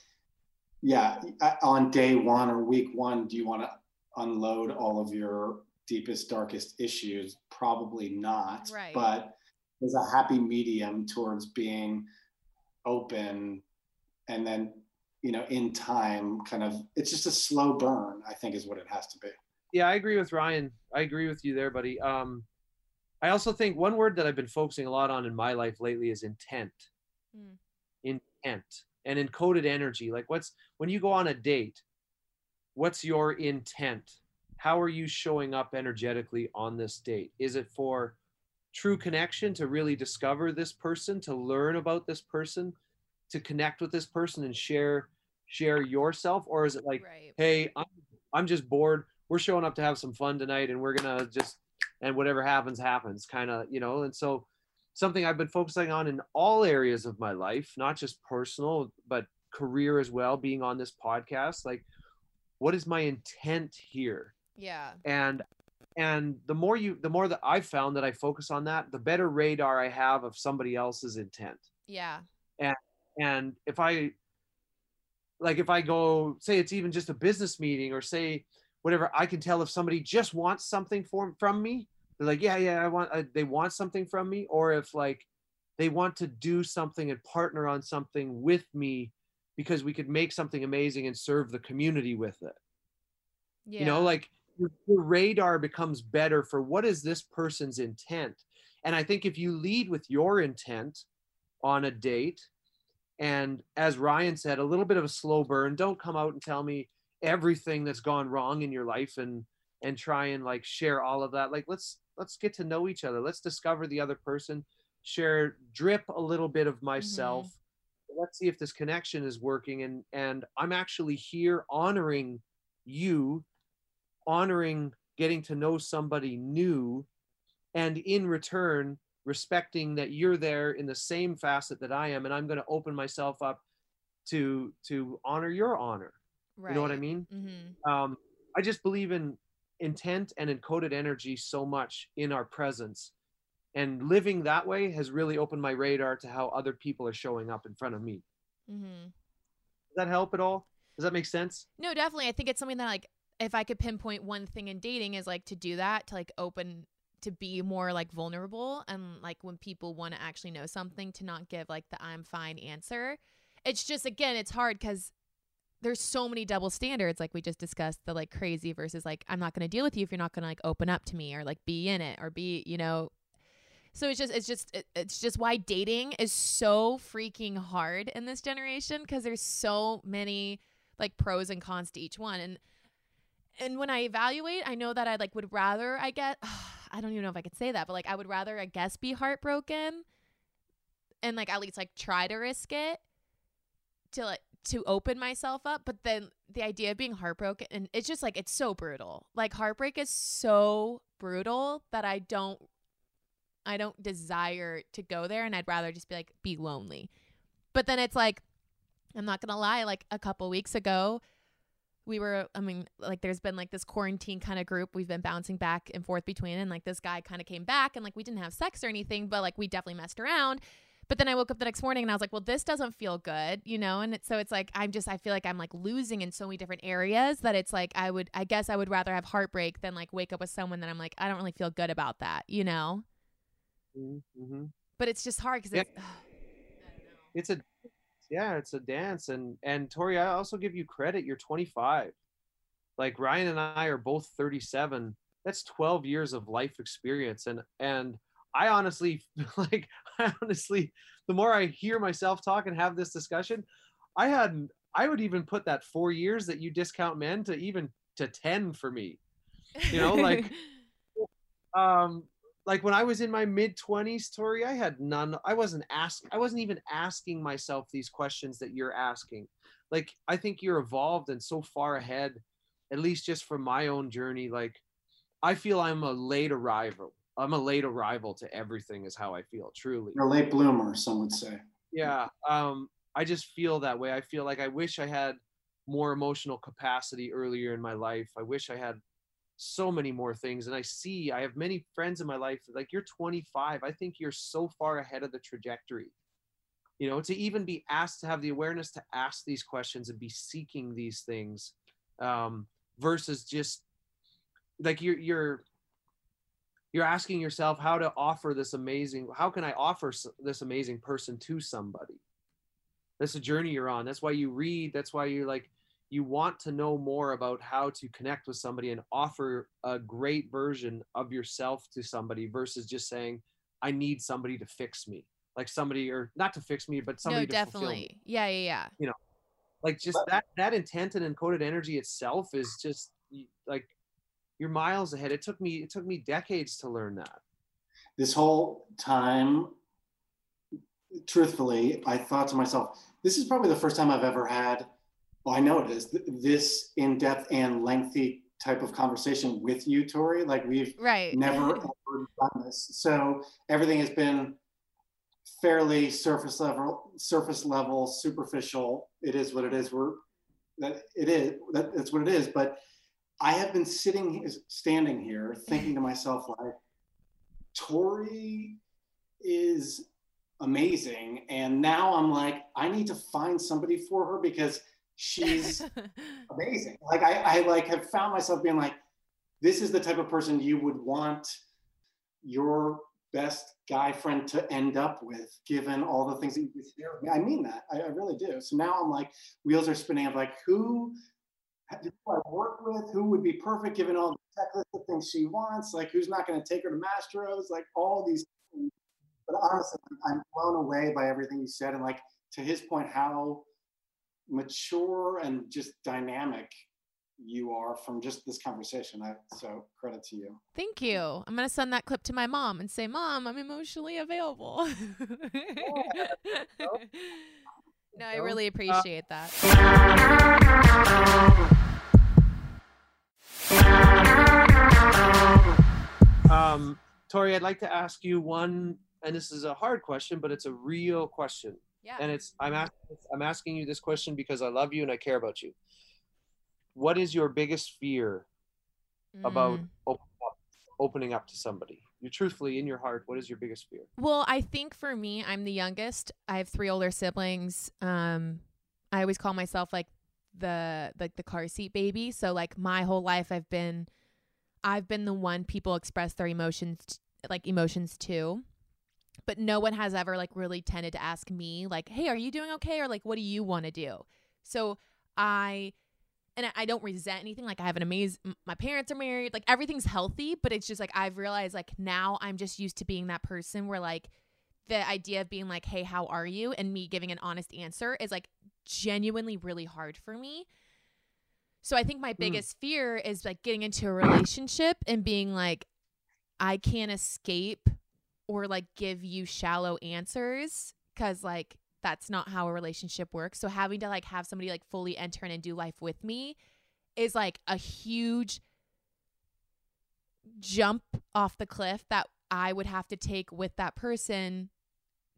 yeah, uh, on day one or week one, do you want to unload all of your deepest, darkest issues? Probably not. Right. But there's a happy medium towards being open, and then you know, in time, kind of, it's just a slow burn. I think is what it has to be. Yeah, I agree with Ryan. I agree with you there, buddy. Um, I also think one word that I've been focusing a lot on in my life lately is intent. Mm. Intent and encoded energy. Like, what's when you go on a date? What's your intent? How are you showing up energetically on this date? Is it for true connection to really discover this person, to learn about this person, to connect with this person and share share yourself, or is it like, right. hey, I'm, I'm just bored. We're showing up to have some fun tonight, and we're gonna just and whatever happens happens, kind of, you know. And so, something I've been focusing on in all areas of my life, not just personal, but career as well. Being on this podcast, like, what is my intent here? Yeah. and and the more you the more that i've found that i focus on that the better radar i have of somebody else's intent Yeah. and and if i like if i go say it's even just a business meeting or say whatever i can tell if somebody just wants something for, from me they're like yeah yeah i want uh, they want something from me or if like they want to do something and partner on something with me because we could make something amazing and serve the community with it. Yeah. you know like your, your radar becomes better for what is this person's intent? And i think if you lead with your intent on a date and as ryan said a little bit of a slow burn don't come out and tell me everything that's gone wrong in your life and and try and like share all of that. Like let's let's get to know each other. Let's discover the other person share drip a little bit of myself mm-hmm. Let's see if this connection is working and and i'm actually here honoring you honoring getting to know somebody new and in return respecting that you're there in the same facet that i am and i'm going to open myself up to to honor your honor right. you know what i mean Mm-hmm. um, I just believe in intent and encoded energy so much in our presence. And living that way has really opened my radar to how other people are showing up in front of me. Mm-hmm. Does that help at all? Does that make sense? No, definitely. I think it's something that like if I could pinpoint one thing in dating is like to do that, to like open to be more like vulnerable and like when people want to actually know something to not give like the I'm fine answer. It's just again, it's hard cuz there's so many double standards like we just discussed the like crazy versus like I'm not going to deal with you if you're not going to like open up to me or like be in it or be, you know, so it's just it's just it's just why dating is so freaking hard in this generation because there's so many like pros and cons to each one and and when I evaluate, I know that I like would rather I get <sighs> I don't even know if I could say that, but like I would rather I guess be heartbroken and like at least like try to risk it to like to open myself up, but then the idea of being heartbroken and it's just like it's so brutal. Like heartbreak is so brutal that I don't I don't desire to go there and I'd rather just be like be lonely. But then it's like I'm not going to lie like a couple weeks ago we were I mean like there's been like this quarantine kind of group we've been bouncing back and forth between and like this guy kind of came back and like we didn't have sex or anything but like we definitely messed around. But then I woke up the next morning and I was like, well, this doesn't feel good, you know? And it, so it's like, I'm just, I feel like I'm like losing in so many different areas that it's like, I would, I guess I would rather have heartbreak than like wake up with someone that I'm like, I don't really feel good about that, you know? Mm-hmm. But it's just hard because Yeah. it's, <sighs> It's a, yeah, it's a dance. And, and Tori, I also give you credit. You're 25. Like Ryan and I are both 37. That's 12 years of life experience. And, and, I honestly <laughs> like I honestly the more I hear myself talk and have this discussion, I had I would even put that 4 years that you discount men to even to 10 for me. You know, like <laughs> um like when I was in my mid 20s, Tori, I had none I wasn't asking I wasn't even asking myself these questions that you're asking. Like I think you're evolved and so far ahead at least just from my own journey like I feel I'm a late arrival I'm a late arrival to everything is how I feel truly. You're a late bloomer, some would say. Yeah. Um I just feel that way. I feel like I wish I had more emotional capacity earlier in my life. I wish I had so many more things and I see I have many friends in my life like you're 25. I think you're so far ahead of the trajectory. You know, to even be asked to have the awareness to ask these questions and be seeking these things um versus just like you're you're you're asking yourself how to offer this amazing how can i offer this amazing person to somebody that's a journey you're on that's why you read that's why you're like you want to know more about how to connect with somebody and offer a great version of yourself to somebody versus just saying i need somebody to fix me like somebody or not to fix me but somebody no, to fulfill me definitely. Yeah, yeah, yeah. You know, like just that that intent and encoded energy itself is just like you're miles ahead it took me it took me decades to learn that This whole time, truthfully, I thought to myself, this is probably the first time I've ever had, well, I know it is, this in depth and lengthy type of conversation with you, Tori. Like we've Right. never <laughs> ever done this. So everything has been fairly surface level, surface level, superficial. It is what it is. We're that it is. That, that's what it is. But I have been sitting, standing here, thinking to myself, like, Tori is amazing, and now I'm like, I need to find somebody for her because she's <laughs> amazing. Like, I, I like have found myself being like, this is the type of person you would want your best guy friend to end up with, given all the things that you with. I mean that. I, I, really do. So now I'm like, wheels are spinning of like, who do I work with? Who would be perfect given all the checklist of things she wants? Like, who's not going to take her to Mastro's? Like, all these things. But honestly, I'm blown away by everything you said. And like, to his point, how mature and just dynamic you are from just this conversation. I, so credit to you. Thank you. I'm gonna send that clip to my mom and say, "Mom, I'm emotionally available." <laughs> no, I really appreciate that. Um, Tori, I'd like to ask you one, and this is a hard question, but it's a real question. Yeah. And it's I'm asking I'm asking you this question because I love you and I care about you what is your biggest fear about Mm. open up, opening up to somebody? You truthfully in your heart, what is your biggest fear? Well, I think for me, I'm the youngest. I have three older siblings. Um, I always call myself like the like the car seat baby. So like my whole life, I've been, I've been the one people express their emotions like emotions to. But no one has ever like really tended to ask me like, "Hey, are you doing okay?" or like, "What do you want to do?" So I and I- I don't resent anything. Like I have an amazing, my parents are married, like everything's healthy, but it's just like I've realized like now I'm just used to being that person where like the idea of being like, hey, how are you? And me giving an honest answer is like genuinely really hard for me. So I think my hmm. biggest fear is like getting into a relationship and being like, I can't escape or like give you shallow answers because like that's not how a relationship works. So having to like have somebody like fully enter in and do life with me is like a huge jump off the cliff that I would have to take with that person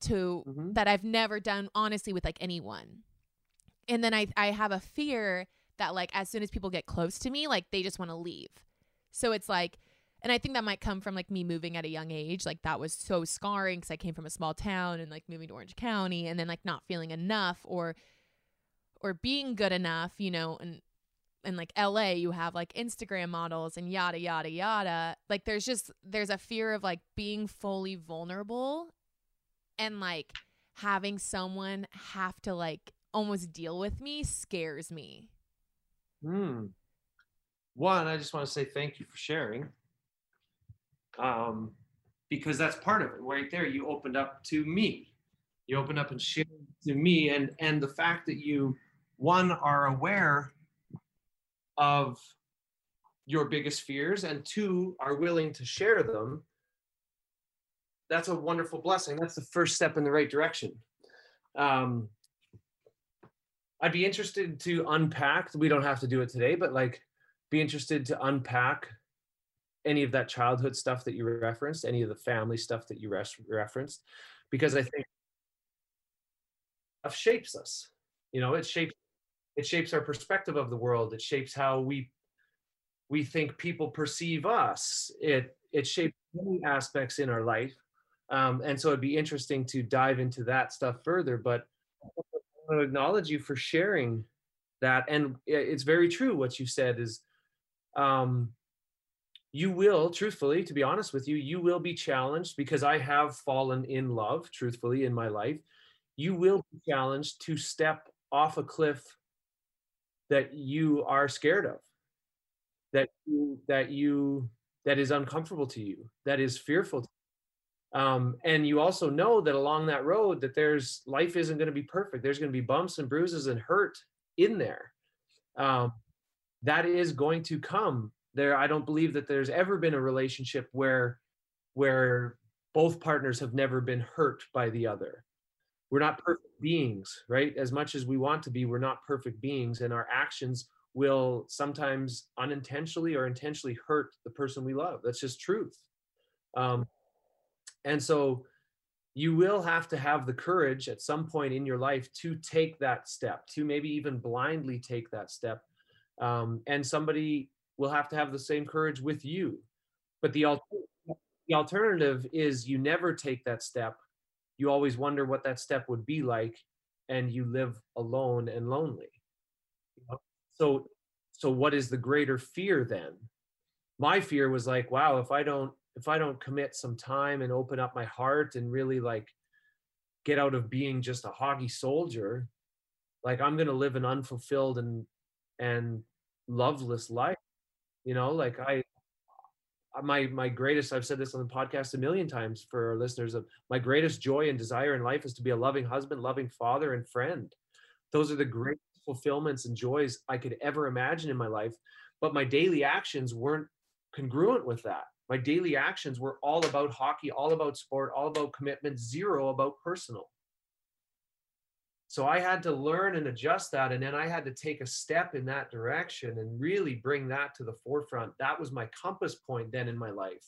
to Mhm. that I've never done honestly with like anyone. And then I I have a fear that like as soon as people get close to me, like they just want to leave. So it's like and I think that might come from like me moving at a young age. Like that was so scarring because I came from a small town and like moving to Orange County and then like not feeling enough or or being good enough, you know, and and like LA you have like Instagram models and yada yada yada. Like there's just there's a fear of like being fully vulnerable and like having someone have to like almost deal with me scares me. Hmm. One, I just want to say thank you for sharing. Um, because that's part of it right there. You opened up to me. You opened up and shared to me, and and the fact that you, one, are aware of your biggest fears, and two, are willing to share them. That's a wonderful blessing. That's the first step in the right direction. Um, I'd be interested to unpack. We don't have to do it today, but like be interested to unpack any of that childhood stuff that you referenced, any of the family stuff that you res- referenced, because I think stuff shapes us. You know, it shapes it shapes our perspective of the world. It shapes how we we think people perceive us. It it shapes many aspects in our life, um, and so it'd be interesting to dive into that stuff further. But I want to acknowledge you for sharing that, and it's very true what you said is. Um, you will truthfully to be honest with you you will be challenged because i have fallen in love truthfully in my life. You will be challenged to step off a cliff that you are scared of that you that you that is uncomfortable to you that is fearful um, and you also know that along that road that there's life isn't going to be perfect. There's going to be bumps and bruises and hurt in there. Um, that is going to come there i don't believe that there's ever been a relationship where where both partners have never been hurt by the other. We're not perfect beings right? As much as we want to be we're not perfect beings and our actions will sometimes unintentionally or intentionally hurt the person we love. That's just truth. Um, and so you will have to have the courage at some point in your life to take that step to maybe even blindly take that step. Um, and somebody will have to have the same courage with you. But the alternative the alternative is you never take that step. You always wonder what that step would be like, and you live alone and lonely. So, so what is the greater fear then? My fear was like, wow, if I don't if I don't commit some time and open up my heart and really like get out of being just a hockey soldier, like I'm gonna live an unfulfilled and and loveless life. You know, like I my my greatest i've said this on the podcast a million times for our listeners of my greatest joy and desire in life is to be a loving husband loving father and friend. Those are the great fulfillments and joys i could ever imagine in my life. But my daily actions weren't congruent with that. My daily actions were all about hockey all about sport all about commitment zero about personal so I had to learn and adjust that. And then I had to take a step in that direction and really bring that to the forefront. That was my compass point then in my life.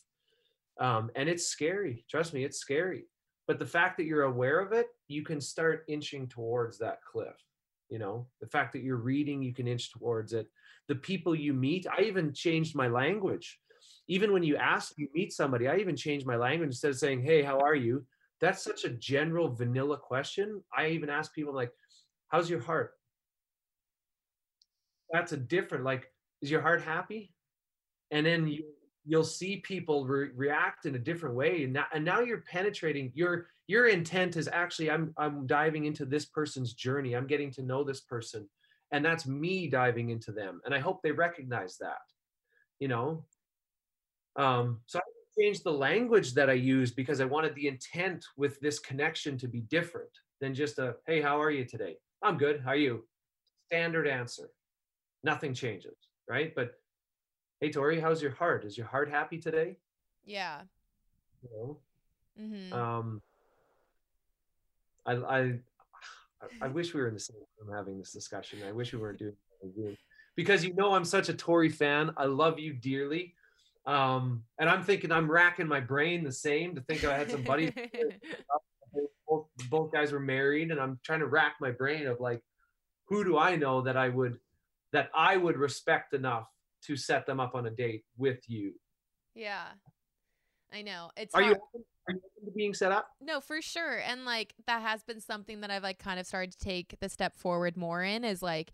Um, and it's scary. Trust me, it's scary. But the fact that you're aware of it, you can start inching towards that cliff. You know, the fact that you're reading, you can inch towards it. The people you meet, I even changed my language. Even when you ask, you meet somebody, I even changed my language instead of saying, Hey, how are you? That's such a general vanilla question. I even ask people like, how's your heart? That's a different, like, is your heart happy? And then you, you'll see people re- react in a different way. And now, and now you're penetrating your, your intent is actually, I'm, I'm diving into this person's journey. I'm getting to know this person and that's me diving into them. And I hope they recognize that, you know? Um, so I changed the language that I used because I wanted the intent with this connection to be different than just a, hey, how are you today? I'm good. How are you? Standard answer. Nothing changes, right? But hey, Tori, how's your heart? Is your heart happy today? Yeah. You know? Mm-hmm. Um, I, I, I wish we were in the same room having this discussion. I wish we weren't doing it because you know I'm such a Tori fan. I love you dearly. Um, and I'm thinking I'm racking my brain the same to think I had some buddies. <laughs> both, both guys were married, and I'm trying to rack my brain of like, who do I know that I would that I would respect enough to set them up on a date with you? Yeah, I know. It's are hard. you are you being set up? No, for sure. And like that has been something that I've like kind of started to take the step forward more in is like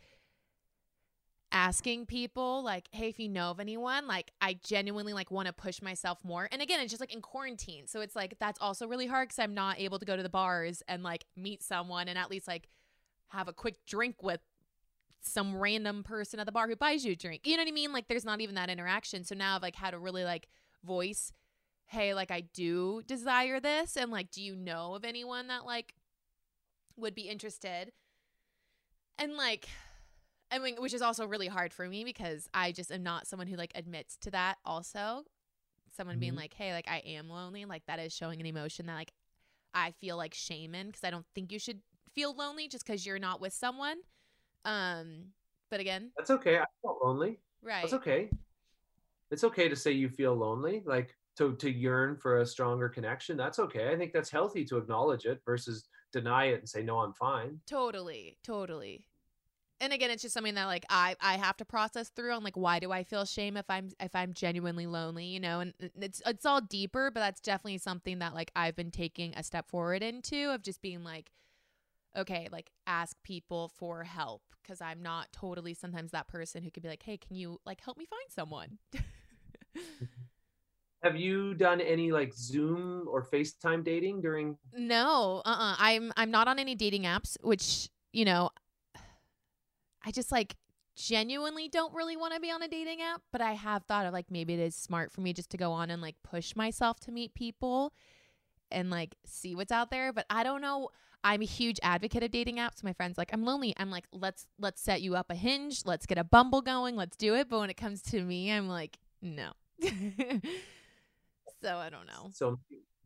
asking people like hey if you know of anyone like i genuinely like want to push myself more and again it's just like in quarantine so it's like that's also really hard because i'm not able to go to the bars and like meet someone and at least like have a quick drink with some random person at the bar who buys you a drink you know what i mean? Like there's not even that interaction so now i've like had to really like voice hey like i do desire this and like do you know of anyone that like would be interested? And like I mean, which is also really hard for me because I just am not someone who like admits to that. Also, someone being Mhm. like, "Hey, like I am lonely," like that is showing an emotion that like I feel like shame in because I don't think you should feel lonely just because you're not with someone. Um, but again, That's okay. I felt lonely. right? That's okay. It's okay to say you feel lonely, like to to yearn for a stronger connection. That's okay. I think that's healthy to acknowledge it versus deny it and say no, I'm fine. Totally, totally. And again, it's just something that like I I have to process through on like why do I feel shame if I'm if I'm genuinely lonely, you know? And it's it's all deeper, but that's definitely something that like I've been taking a step forward into of just being like okay, like ask people for help cuz I'm not totally sometimes that person who could be like, "Hey, can you like help me find someone?" <laughs> Have you done any like Zoom or FaceTime dating during No, uh-uh. I'm I'm not on any dating apps, which, you know, I just like genuinely don't really want to be on a dating app, but I have thought of like maybe it is smart for me just to go on and like push myself to meet people and like see what's out there, but I don't know. I'm a huge advocate of dating apps. My friends like, "I'm lonely." I'm like, "Let's let's set you up a Hinge. Let's get a Bumble going. Let's do it." But when it comes to me, I'm like, "No." <laughs> so, I don't know. so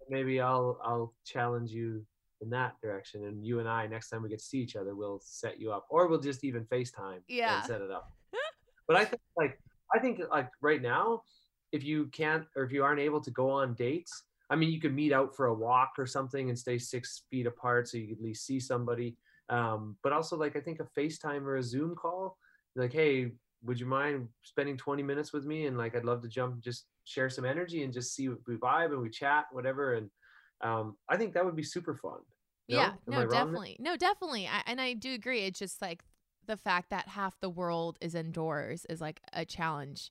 maybe I'll I'll challenge you in that direction and you and I next time we get to see each other we'll set you up or we'll just even FaceTime Yeah. and set it up. <laughs> but I think like I think like right now if you can't or if you aren't able to go on dates I mean you could meet out for a walk or something and stay six feet apart so you could at least see somebody um, but also like I think a FaceTime or a Zoom call like hey would you mind spending 20 minutes with me? And like, I'd love to jump, just share some energy and just see if we vibe and we chat, whatever. And um, I think that would be super fun. No? Yeah, Am no, definitely. No, definitely. I, and I do agree. It's just like the fact that half the world is indoors is like a challenge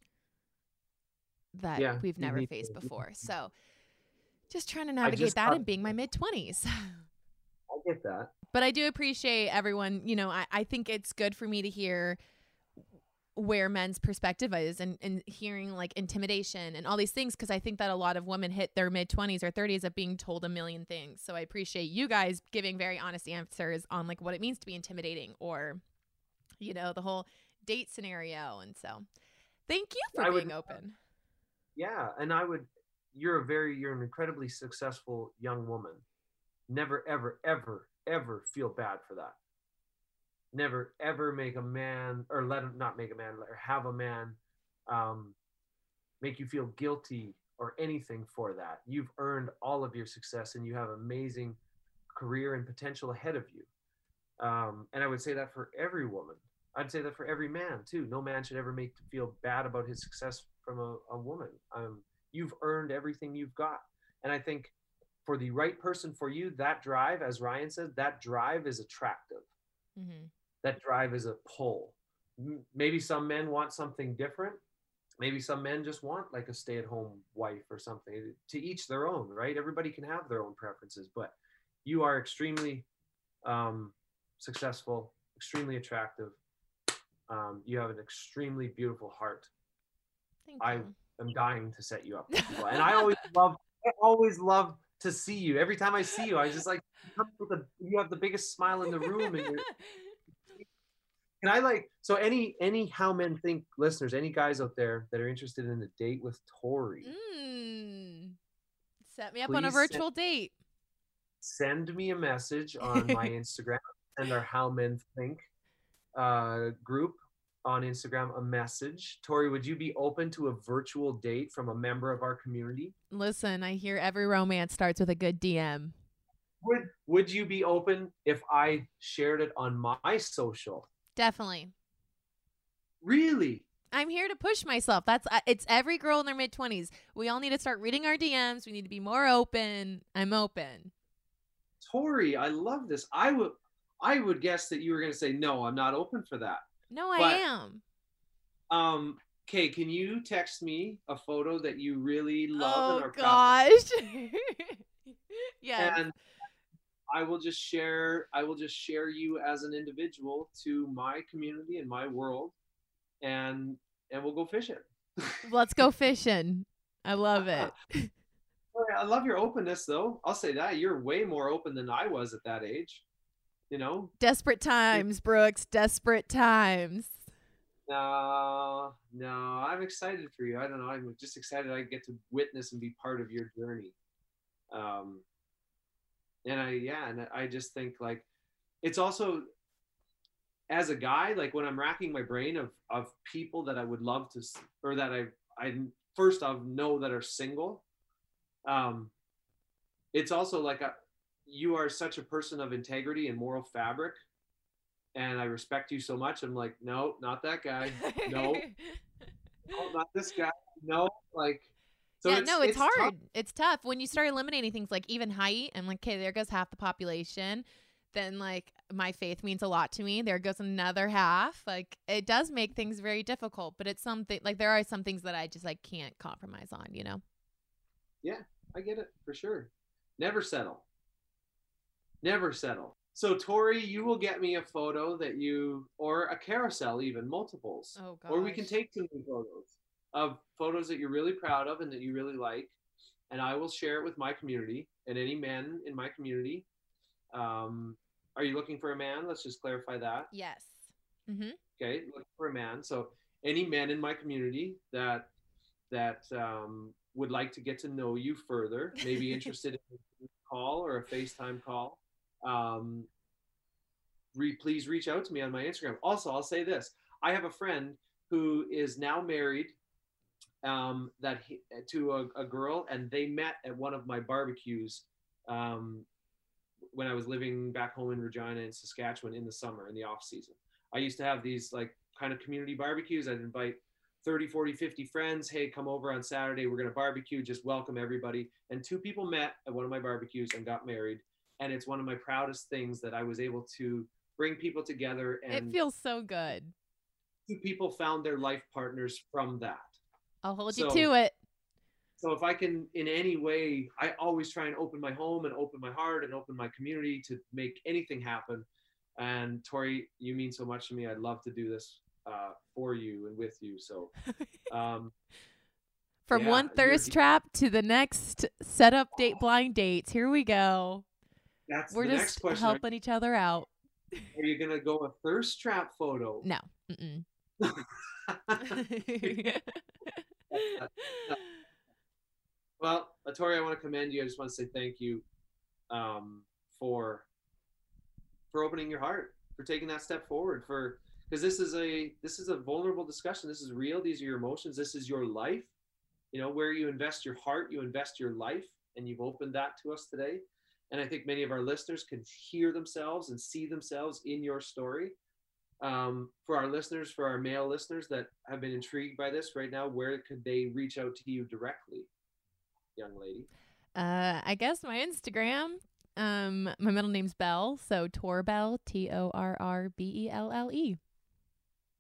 that Yeah, we've never faced to- before. So just trying to navigate that in being my mid 20s. I get that. but I do appreciate everyone. You know, I, I think it's good for me to hear where men's perspective is and, and hearing like intimidation and all these things because I think that a lot of women hit their mid 20s or 30s of being told a million things. So I appreciate you guys giving very honest answers on like what it means to be intimidating or, you know, the whole date scenario. And so thank you for I would- being open. Yeah. And I would, you're a very, you're an incredibly successful young woman. Never, ever, ever, ever feel bad for that. Never, ever make a man, or let him not make a man, or have a man um, make you feel guilty or anything for that. You've earned all of your success and you have amazing career and potential ahead of you. Um, and I would say that for every woman. I'd say that for every man too. No man should ever make feel bad about his success from a, a woman. Um, you've earned everything you've got. And I think for the right person for you, that drive, as Ryan said, that drive is attractive. Mm-hmm. That drive is a pull. Maybe some men want something different. Maybe some men just want like a stay at home wife or something. To each their own, right? Everybody can have their own preferences, but you are extremely um, successful, extremely attractive. Um, you have an extremely beautiful heart. Thank I- you. I'm dying to set you up. And I <laughs> always love I always love to see you. Every time I see you, I just like you come with the- you have the biggest smile in the room and you're <laughs> and I like so any any how men think listeners, any guys out there that are interested in a date with Tori, mm. Set me up on a Please send- virtual date. send me a message on <laughs> my Instagram and our How Men Think uh, group on Instagram a message. Tori, would you be open to a virtual date from a member of our community? Listen, I hear every romance starts with a good DM. Would would you be open if I shared it on my social? Definitely. Really? I'm here to push myself. That's uh, it's every girl in their mid 20s. We all need to start reading our DMs. We need to be more open. I'm open. Tori, I love this. I would I would guess that you were gonna say no, I'm not open for that. No, I am. Um, Kay, can you text me a photo that you really love and Oh are gosh. <laughs> yeah. and I will just share I will just share you as an individual to my community and my world and and we'll go fishing. <laughs> Let's go fishing. I love it. <laughs> I love your openness though. I'll say that. You're way more open than I was at that age. You know? Desperate times, Brooks. Desperate times. No, no, I'm excited for you. I don't know. I'm just excited I get to witness and be part of your journey. Um, and I, yeah, and I just think like it's also as a guy, like when I'm racking my brain of of people that I would love to, or that I I first of know that are single. Um, it's also like a, you are such a person of integrity and moral fabric and I respect you so much. I'm like, no, not that guy. No, <laughs> no, not this guy. No, like, so yeah, no, it's, hard. tough. It's tough when you start eliminating things like even height. I'm like, okay, there goes half the population. Then like my faith means a lot to me. There goes another half. Like it does make things very difficult, but it's something like there are some things that I just like can't compromise on. You know. Yeah, I get it for sure. Never settle. Never settle. So Tori, you will get me a photo that you, or a carousel, even multiples, Oh god. or we can take some new photos of photos that you're really proud of and that you really like, and I will share it with my community and any men in my community. Um, are you looking for a man? Let's just clarify that. Yes. Mm-hmm. okay looking for a man so any men in my community that that um, would like to get to know you further maybe <laughs> interested in a call or a facetime call um, re- please reach out to me on my instagram also i'll say this i have a friend who is now married um, that he, to a, a girl and they met at one of my barbecues um, when i was living back home in regina in saskatchewan in the summer in the off season I used to have these like kind of community barbecues. I'd invite 30, 40, 50 friends. Hey, come over on Saturday. We're going to barbecue. Just welcome everybody. And two people met at one of my barbecues and got married. And it's one of my proudest things that I was able to bring people together. And it feels so good. Two people found their life partners from that. I'll hold so, you to it. So if I can, in any way, I always try and open my home and open my heart and open my community to make anything happen. And Tori, you mean so much to me. I'd love to do this uh, for you and with you. So, <laughs> um, from yeah, one thirst trap to the next set up date blind dates. Here we go. That's we're just helping each other out. Are you gonna go a thirst trap photo? No. <laughs> <laughs> <laughs> well, Tori, I want to commend you. I just want to say thank you um, for for opening your heart, for taking that step forward, for because this is a this is a vulnerable discussion. This is real. These are your emotions. This is your life. You know where you invest your heart, you invest your life, and you've opened that to us today. And I think many of our listeners can hear themselves and see themselves in your story. Um, for our listeners, for our male listeners that have been intrigued by this right now, where could they reach out to you directly, young lady? Uh, I guess my Instagram. Um, my middle name's Bell, so Torbell, T O R R B E L L E.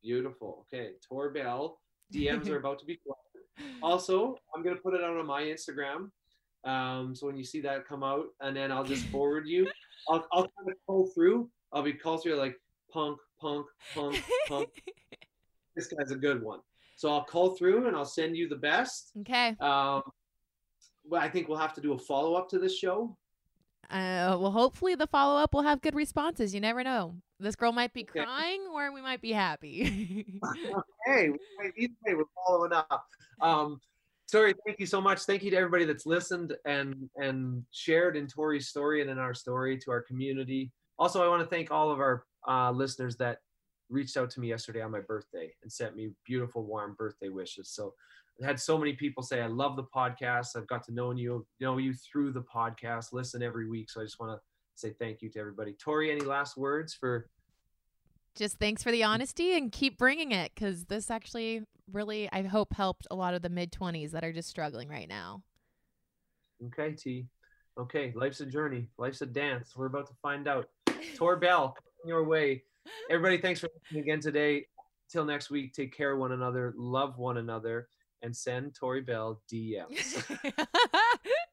Beautiful. Okay, Torbell. DMs are <laughs> about to be Also, I'm gonna put it out on my Instagram. Um, so when you see that come out, and then I'll just forward you. <laughs> I'll I'll kind of call through. I'll be call through like punk, punk, punk, punk. <laughs> this guy's a good one. So I'll call through and I'll send you the best. Okay. Um, well, I think we'll have to do a follow up to this show. Uh, well, hopefully the follow up will have good responses. You never know. This girl might be okay. crying, or we might be happy. okay, either way, we're following up. Um, Tori, thank you so much. Thank you to everybody that's listened and and shared in Tori's story and in our story to our community. Also, I want to thank all of our uh, listeners that reached out to me yesterday on my birthday and sent me beautiful, warm birthday wishes. So I had so many people say, I love the podcast. I've got to know you, know you through the podcast, listen every week. So I just want to say thank you to everybody. Tori, any last words for? Just thanks for the honesty and keep bringing it because this actually really, I hope, helped a lot of the mid 20s that are just struggling right now. Okay, T. Okay, life's a journey, life's a dance. We're about to find out. Tor Bell, your way. <laughs> Everybody, thanks for listening again today. Till next week, take care of one another, love one another, and send Tori Bell DMs. <laughs> <laughs>